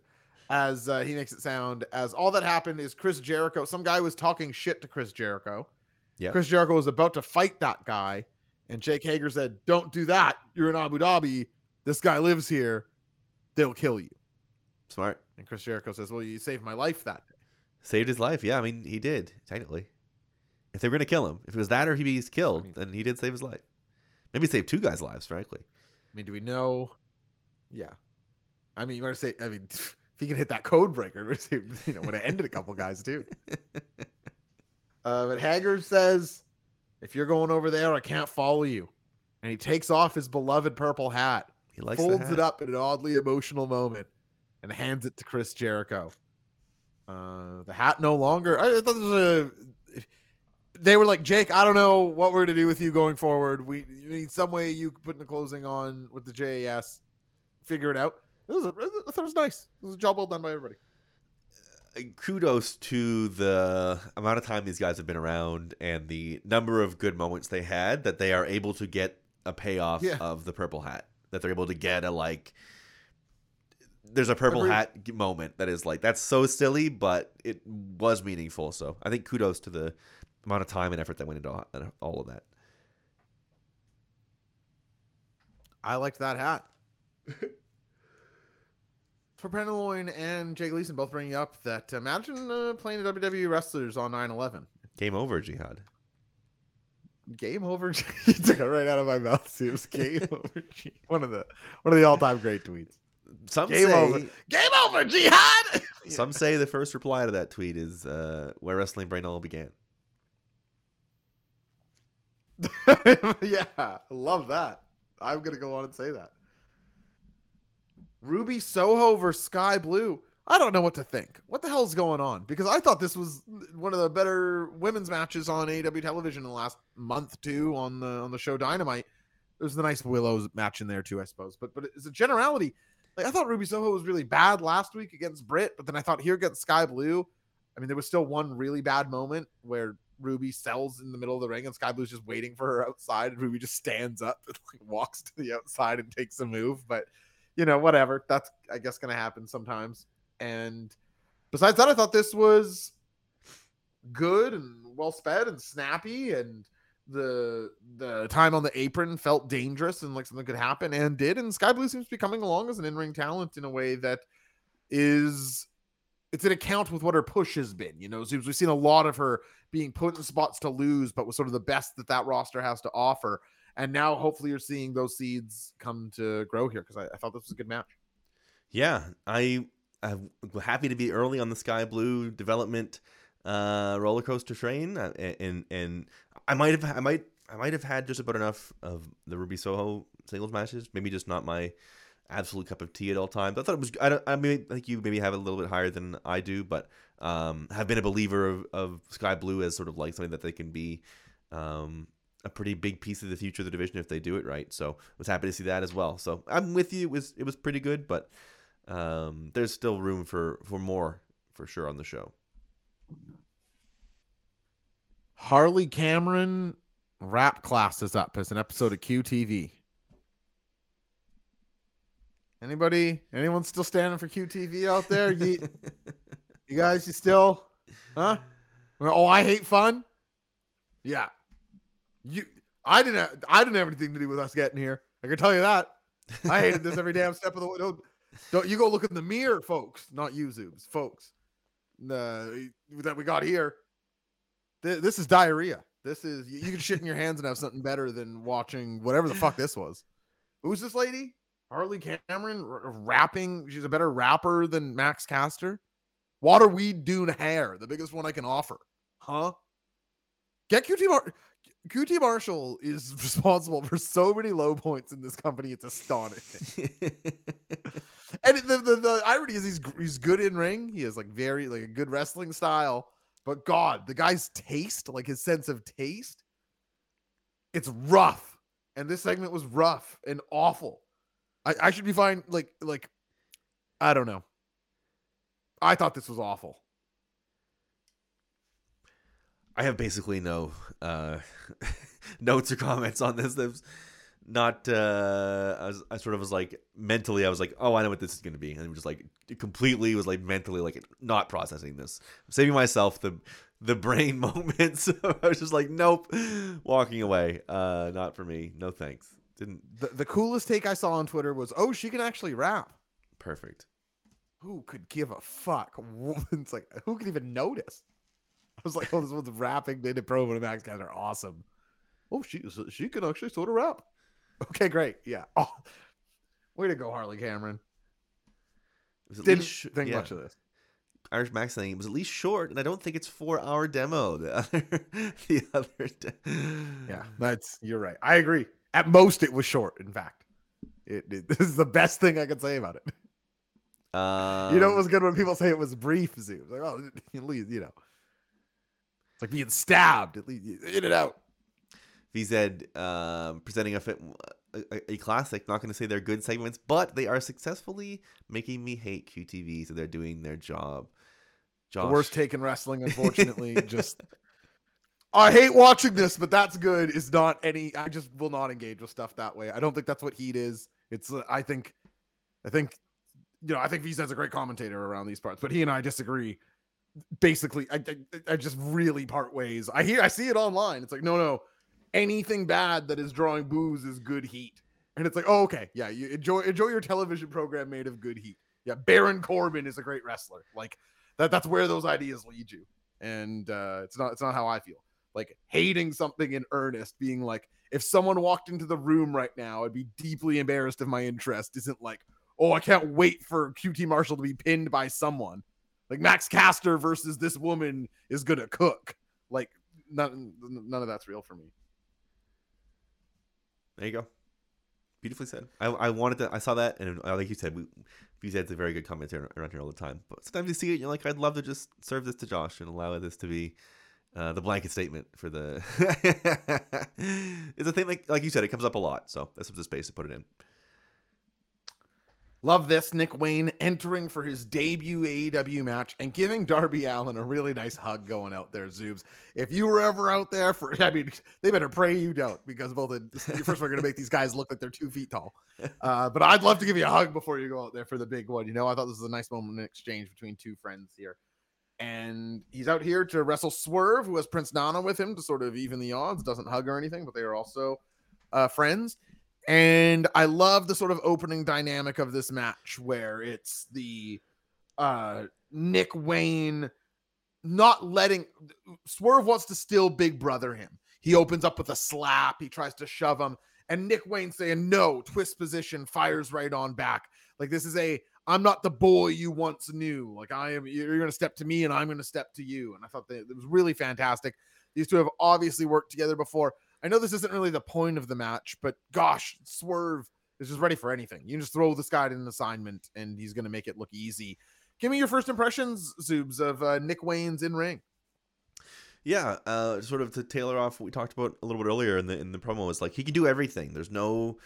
as uh, he makes it sound. As all that happened is Chris Jericho. Some guy was talking shit to Chris Jericho. Yeah. Chris Jericho was about to fight that guy, and Jake Hager said, "Don't do that. You're in Abu Dhabi. This guy lives here. They'll kill you." Smart. And Chris Jericho says, "Well, you saved my life that day." Saved his life. Yeah, I mean, he did, technically. If they were going to kill him, if it was that or he was killed, mean- then he did save his life. Maybe save two guys' lives, frankly. I mean, do we know? Yeah. I mean, you want to say? I mean, if he can hit that code breaker, you know, would have ended a couple guys too. Uh, but Hager says, "If you're going over there, I can't follow you." And he takes off his beloved purple hat, He likes folds it up in an oddly emotional moment, and hands it to Chris Jericho. Uh, the hat no longer. I thought this was a. They were like, Jake, I don't know what we're to do with you going forward. We, need some way you put in the closing on with the JAS. Figure it out. It was, a, I thought it was nice. It was a job well done by everybody. Kudos to the amount of time these guys have been around and the number of good moments they had that they are able to get a payoff Yeah. of the purple hat. That they're able to get a like. There's a purple Agreed. hat moment that is like that's so silly, but it was meaningful. So I think kudos to the amount of time and effort that went into all, all of that. I liked that hat. For Loyne and Jay Gleason both bringing up that imagine uh, playing WWE wrestlers on 9 11. Game over, Jihad. Game over. You took it right out of my mouth. It was game over. One of the one of the all time great tweets. Some Game say over. Game over, Jihad. some say the first reply to that tweet is uh, where wrestling brain all began. yeah, love that. I'm gonna go on and say that. Ruby Soho versus Skye Blue. I don't know what to think. What the hell's going on? Because I thought this was one of the better women's matches on AEW television in the last month too on the on the show Dynamite. There's the nice Willows match in there too, I suppose. But but as a generality, like I thought Ruby Soho was really bad last week against Britt, but then I thought here against Skye Blue. I mean, there was still one really bad moment where Ruby sells in the middle of the ring and Skye Blue's just waiting for her outside, and Ruby just stands up and like walks to the outside and takes a move. But you know, whatever. That's I guess gonna happen sometimes. And besides that, I thought this was good and well sped and snappy and the the time on the apron felt dangerous and like something could happen and did and Skye Blue seems to be coming along as an in-ring talent in a way that is it's an account with what her push has been you know we've seen a lot of her being put in spots to lose but was sort of the best that that roster has to offer and now hopefully you're seeing those seeds come to grow here because I, I thought this was a good match Yeah, I I'm happy to be early on the Skye Blue development uh, roller coaster train, uh, and and I might have I might I might have had just about enough of the Ruby Soho singles matches. Maybe just not my absolute cup of tea at all times. I thought it was. I don't. I mean, I think you maybe have it a little bit higher than I do, but um, have been a believer of, of Skye Blue as sort of like something that they can be. Um, a pretty big piece of the future of the division if they do it right. So I was happy to see that as well. So I'm with you. It was it was pretty good, but um, there's still room for for more for sure on the show. Harley Cameron rap class is up as an episode of QTV. Anybody? Anyone still standing for QTV out there? You, you guys, you still, huh? Oh, I hate fun. Yeah, you. I didn't. Have, I didn't have anything to do with us getting here. I can tell you that. I hated this every damn step of the way. Don't, don't you go look in the mirror, folks. Not you, Zoobs, folks. Uh, that we got here. Th- This is diarrhea. This is you you can shit in your hands and have something better than watching whatever the fuck this was. Who's this lady? Harley Cameron r- rapping. She's a better rapper than Max Caster. Waterweed Dune hair, the biggest one I can offer. Huh? Get QT Mar- QT Marshall is responsible for so many low points in this company. It's astonishing. and the, the, the irony is he's he's good in ring. He has like very like a good wrestling style. But God, the guy's taste, like his sense of taste, it's rough. And this segment was rough and awful. I, I should be fine. Like like I don't know. I thought this was awful. I have basically no uh, notes or comments on this. There's not. Uh, I, was, I sort of was like mentally. I was like, oh, I know what this is going to be, and I'm just like completely was like mentally like not processing this, saving myself the the brain moments. I was just like, nope, walking away. Uh, not for me. No thanks. Didn't The, the coolest take I saw on Twitter was, oh, she can actually rap. perfect. Who could give a fuck? It's like, who could even notice? I was like, oh, this one's rapping. They did promo and Max guys are awesome. Oh, she she can actually sort of rap. Okay, great. Yeah. Oh, way to go, Harley Cameron. It was at Didn't least think yeah. much of this. Irish Max saying it was at least short, and I don't think it's four hour demo. The other, the other, de- Yeah, that's you're right. I agree. At most, it was short. In fact, it, it- this is the best thing I could say about it. Um, you know, it was good when people say it was brief. Zoom like, oh, at least you know, it's like being stabbed. At least in and out. VZ um, presenting a, fit, a, a- classic. Not going to say they're good segments, but they are successfully making me hate QTV, so they're doing their job. Josh, The worst take in wrestling, unfortunately. just I hate watching this, but that's good. Is not any. I just will not engage with stuff that way. I don't think that's what heat is. It's. uh, I think. I think. You know, I think Viz's a great commentator around these parts, but he and I disagree. Basically, I, I I just really part ways. I hear I see it online. It's like no no, anything bad that is drawing booze is good heat, and it's like oh okay yeah you enjoy enjoy your television program made of good heat. Yeah, Baron Corbin is a great wrestler. Like that that's where those ideas lead you and uh it's not it's not how i feel like hating something in earnest, being like, if someone walked into the room right now, I'd be deeply embarrassed if my interest isn't like, oh, I can't wait for QT Marshall to be pinned by someone. Like Max Caster versus this woman is gonna cook. Like none none of that's real for me. There you go. Beautifully said. I, I wanted to. I saw that, and uh, like you said, we, you said it's a very good commentator around here all the time. But sometimes you see it, you're like, I'd love to just serve this to Josh and allow this to be uh, the blanket statement for the. it's a thing like like you said, it comes up a lot, so that's the space to put it in. Love this. Nick Wayne entering for his debut AEW match and giving Darby Allin a really nice hug going out there, Zoobs. If you were ever out there for, I mean, they better pray you don't because both the, first we're going to make these guys look like they're two feet tall. Uh, but I'd love to give you a hug before you go out there for the big one. You know, I thought this was a nice moment in exchange between two friends here. And he's out here to wrestle Swerve, who has Prince Nana with him to sort of even the odds. Doesn't hug or anything, but they are also uh, friends. And I love the sort of opening dynamic of this match where it's the uh Nick Wayne not letting Swerve wants to still big brother him. He opens up with a slap, he tries to shove him, and Nick Wayne saying no, twist position, fires right on back. Like this is a I'm not the boy you once knew. Like I am you're to step to me and I'm to step to you. And I thought that it was really fantastic. These two have obviously worked together before. I know this isn't really the point of the match, but gosh, Swerve is just ready for anything. You can just throw this guy in an assignment and he's going to make it look easy. Give me your first impressions, Zoobs, of uh, Nick Wayne's in ring. Yeah, uh, sort of to tailor off what we talked about a little bit earlier in the in the promo is like he can do everything. There's no,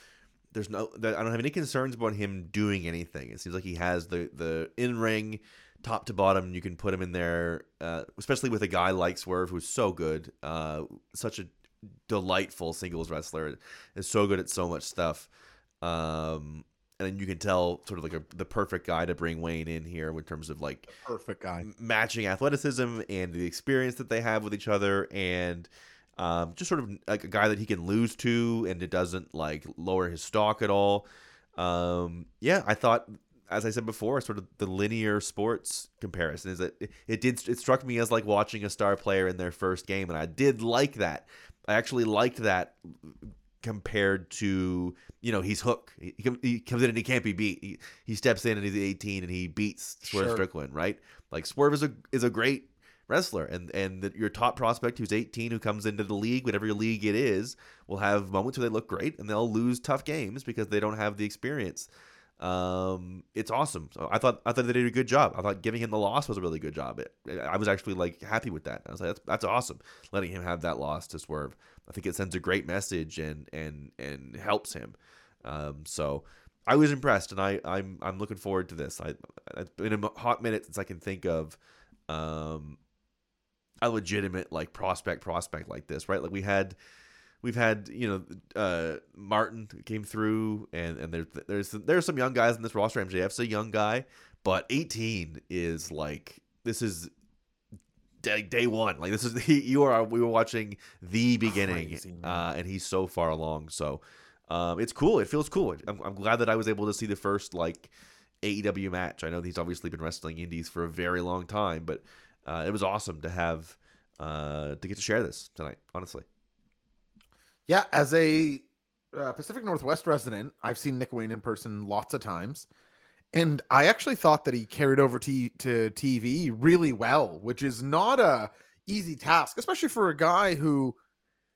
there's no, I don't have any concerns about him doing anything. It seems like he has the the in ring, top to bottom. You can put him in there, uh, especially with a guy like Swerve who's so good, uh, such a delightful singles wrestler. Is so good at so much stuff. Um, and you can tell sort of like a, the perfect guy to bring Wayne in here in terms of like perfect guy matching athleticism and the experience that they have with each other and um, just sort of like a guy that he can lose to and it doesn't like lower his stock at all. Um, yeah, I thought as I said before, sort of the linear sports comparison is that it, it did it struck me as like watching a star player in their first game, and I did like that. I actually liked that compared to you know he's Hook. He, he comes in and he can't be beat. He, he steps in and he's 18 and he beats Swerve Sure. Strickland, right? Like Swerve is a is a great wrestler, and and the, your top prospect who's 18 who comes into the league, whatever your league it is, will have moments where they look great and they'll lose tough games because they don't have the experience. Um, it's awesome. So I thought I thought they did a good job. I thought giving him the loss was a really good job. It, I was actually like happy with that. I was like, that's that's awesome. Letting him have that loss to Swerve. I think it sends a great message and and and helps him. Um, so I was impressed, and I I'm I'm looking forward to this. I it's been a hot minute since I can think of um a legitimate like prospect prospect like this, right? Like we had we've had you know uh Martin came through and and there's there's there's some young guys in this roster. MJF's a young guy, but 18 is like this is day, day one. Like this is he, you are we were watching the beginning, Crazy, uh, and he's so far along. So um, it's cool. It feels cool. I'm, I'm glad that I was able to see the first like AEW match. I know he's obviously been wrestling indies for a very long time, but uh, it was awesome to have uh, to get to share this tonight. Honestly, Yeah, as a uh, Pacific Northwest resident, I've seen Nick Wayne in person lots of times, and I actually thought that he carried over to to TV really well, which is not a easy task, especially for a guy who.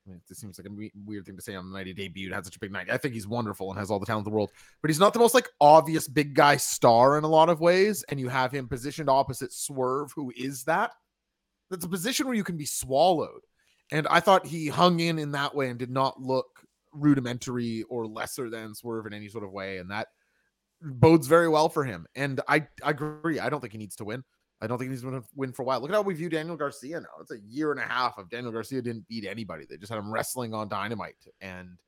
I mean, this seems like a weird thing to say on the night he debuted, had such a big night. I think he's wonderful and has all the talent in the world, but he's not the most like obvious big guy star in a lot of ways. And you have him positioned opposite Swerve, who is that. That's a position where you can be swallowed. And I thought he hung in in that way and did not look rudimentary or lesser than Swerve in any sort of way. And that bodes very well for him. And I, I agree. I don't think he needs to win. I don't think he needs to win for a while. Look at how we view Daniel Garcia now. It's a year and a half of Daniel Garcia didn't beat anybody. They just had him wrestling on Dynamite. And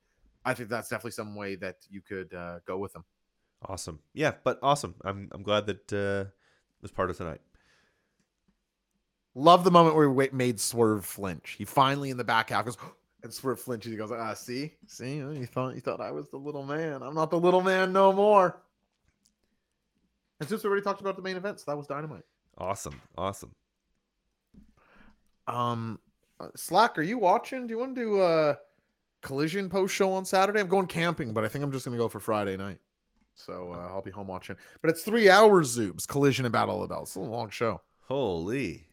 I think that's definitely some way that you could uh, go with him. awesome. Yeah, but awesome. I'm I'm glad that uh, was part of tonight. Love the moment where we made Swerve flinch. He finally in the back half goes, and Swerve flinches. He goes, ah, see, see, you thought you thought I was the little man. I'm not the little man no more. And since we already talked about the main event, so that was dynamite. Awesome, awesome. Um, Uh, Slack, are you watching? Do you want to do a collision post show on Saturday? I'm going camping, but I think I'm just going to go for Friday night. So uh, I'll be home watching. But it's three hours, Zoobs, collision and Battle of the Bells. It's a long show. Holy.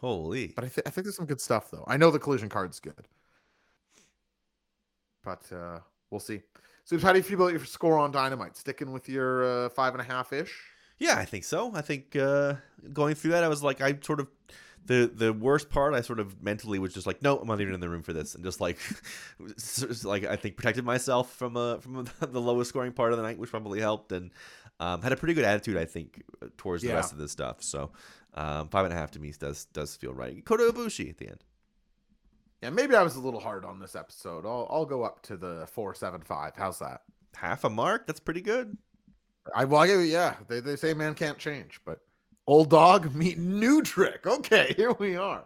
Holy. But I, th- I think there's some good stuff, though. I know the collision card's good. But uh, we'll see. So, how do you feel about your score on Dynamite? Sticking with your uh, five and a half ish? Yeah, I think so. I think uh, going through that, I was like, I sort of the the worst part. I sort of mentally was just like, no, I'm not even in the room for this, and just like, just like I think protected myself from uh from the lowest scoring part of the night, which probably helped, and um, had a pretty good attitude, I think, towards the Yeah. rest of this stuff. So um, five and a half to me does does feel right. Kota Ibushi at the end. Yeah, maybe I was a little hard on this episode. I'll, I'll go up to the 475. How's that? Half a mark. That's pretty good. I well, I yeah. They they say man can't change, but old dog meet new trick. Okay, here we are.